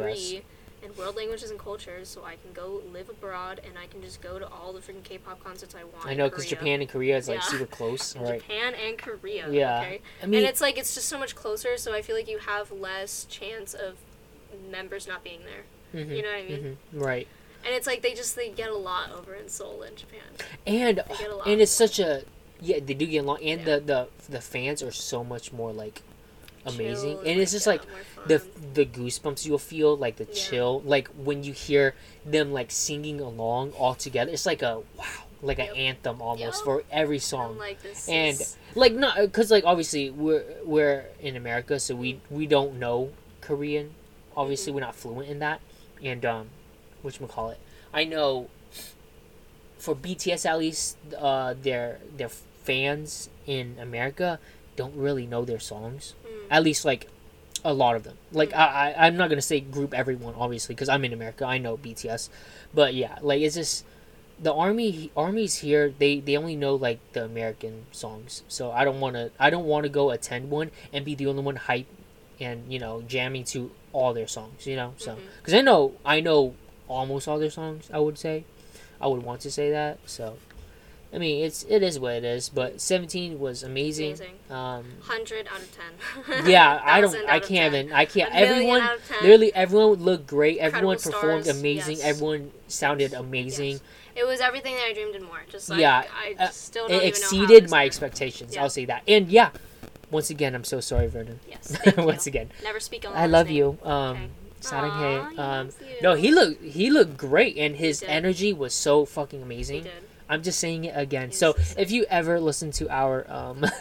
degree in world languages and cultures, so I can go live abroad and I can just go to all the freaking K-pop concerts I want. I know because Japan and Korea is like Yeah. super close, [laughs] right? Japan and Korea. Yeah. Okay. I mean, and it's like it's just so much closer, so I feel like you have less chance of members not being there. mhm, You know what I mean? mhm, right? And it's like they just they get a lot over in Seoul and Japan. And They get a lot. and it's such a yeah they do get along and Yeah. the the the fans are so much more like amazing Chill and it's just like the the goosebumps you'll feel like the Yeah. chill like when you hear them like singing along all together it's like a wow like Yep. an anthem almost Yep. for every song like this and is, like not because like obviously we're we're in america so we we don't know korean obviously Mhm. we're not fluent in that and um which call it i know for bts at least uh their their fans in america don't really know their songs at least like a lot of them. Like. I, I i'm not gonna say group everyone obviously because i'm in america i know bts but yeah like it's just the army armies here they they only know like the american songs so i don't want to i don't want to go attend one and be the only one hype and you know jamming to all their songs you know so. Mm-hmm. Because i know i know almost all their songs i would say. I would want to say that so I mean, it's it is what it is. But 17 was amazing. Amazing. Um, Hundred out of ten. [laughs] yeah, I don't, I can't 10. even, I can't. Everyone, out of 10. literally, everyone looked great. Everyone performed stars, amazing. yes. Everyone sounded amazing. Yes. It was everything that I dreamed and more. Just like Yeah, I uh, still don't It even know how exceeded my expectations. Yeah. I'll say that. And yeah, once again, I'm so sorry, Vernon. Yes. [laughs] Thank you. once again, Never speak on. I love you. Um, Okay. Sarang Aw, he Um, no, he looked he looked great, and his energy was so fucking He amazing. did. I'm just saying it again. He So if you ever listen to our um [laughs] [laughs]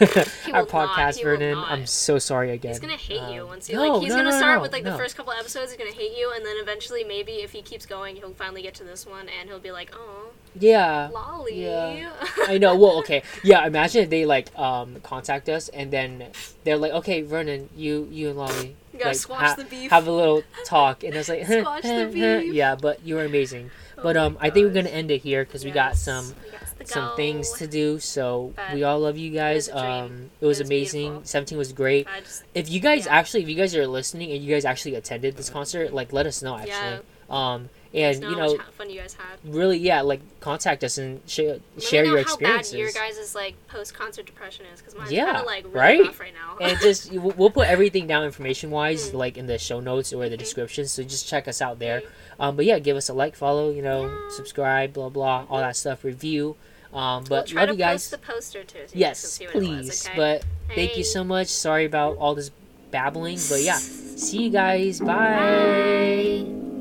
our podcast, Vernon. I'm so sorry again. He's gonna hate you Um, once he no, like he's no, gonna no, start with like the first couple episodes. He's gonna hate you, and then eventually maybe if he keeps going, he'll finally get to this one, and he'll be like, "Oh, Yeah. lolly." yeah. [laughs] I know. Well, okay. Yeah. Imagine if they like um contact us and then they're like, okay, Vernon, you you and Lolly You like, squash ha- the beef. have a little talk, and I was like, Squash the beef. yeah, but you were amazing. But um, I think we're gonna end it here because we got some we got some things to do. So But we all love you guys. was. Um, it was It was amazing. beautiful. Seventeen was great. Just, If you guys Yeah. actually, if you guys are listening and you guys actually attended this concert, like let us know actually. Yeah. Um, and know you know, fun you guys had. really, yeah, like contact us and sh- share know your how experiences. bad your guys' like post concert depression is, because mine's Yeah, kind of like really right? right now. and just we'll put everything down information wise [laughs] Mm. like in the show notes or the Mhm. description so just check us out there Mm. Um but yeah give us a like follow you know Yeah. subscribe blah blah all that stuff review um we'll but try love you guys post the poster too. So you can yes see what it was, please okay? but thank you so much sorry about all this babbling but yeah see you guys bye. Bye.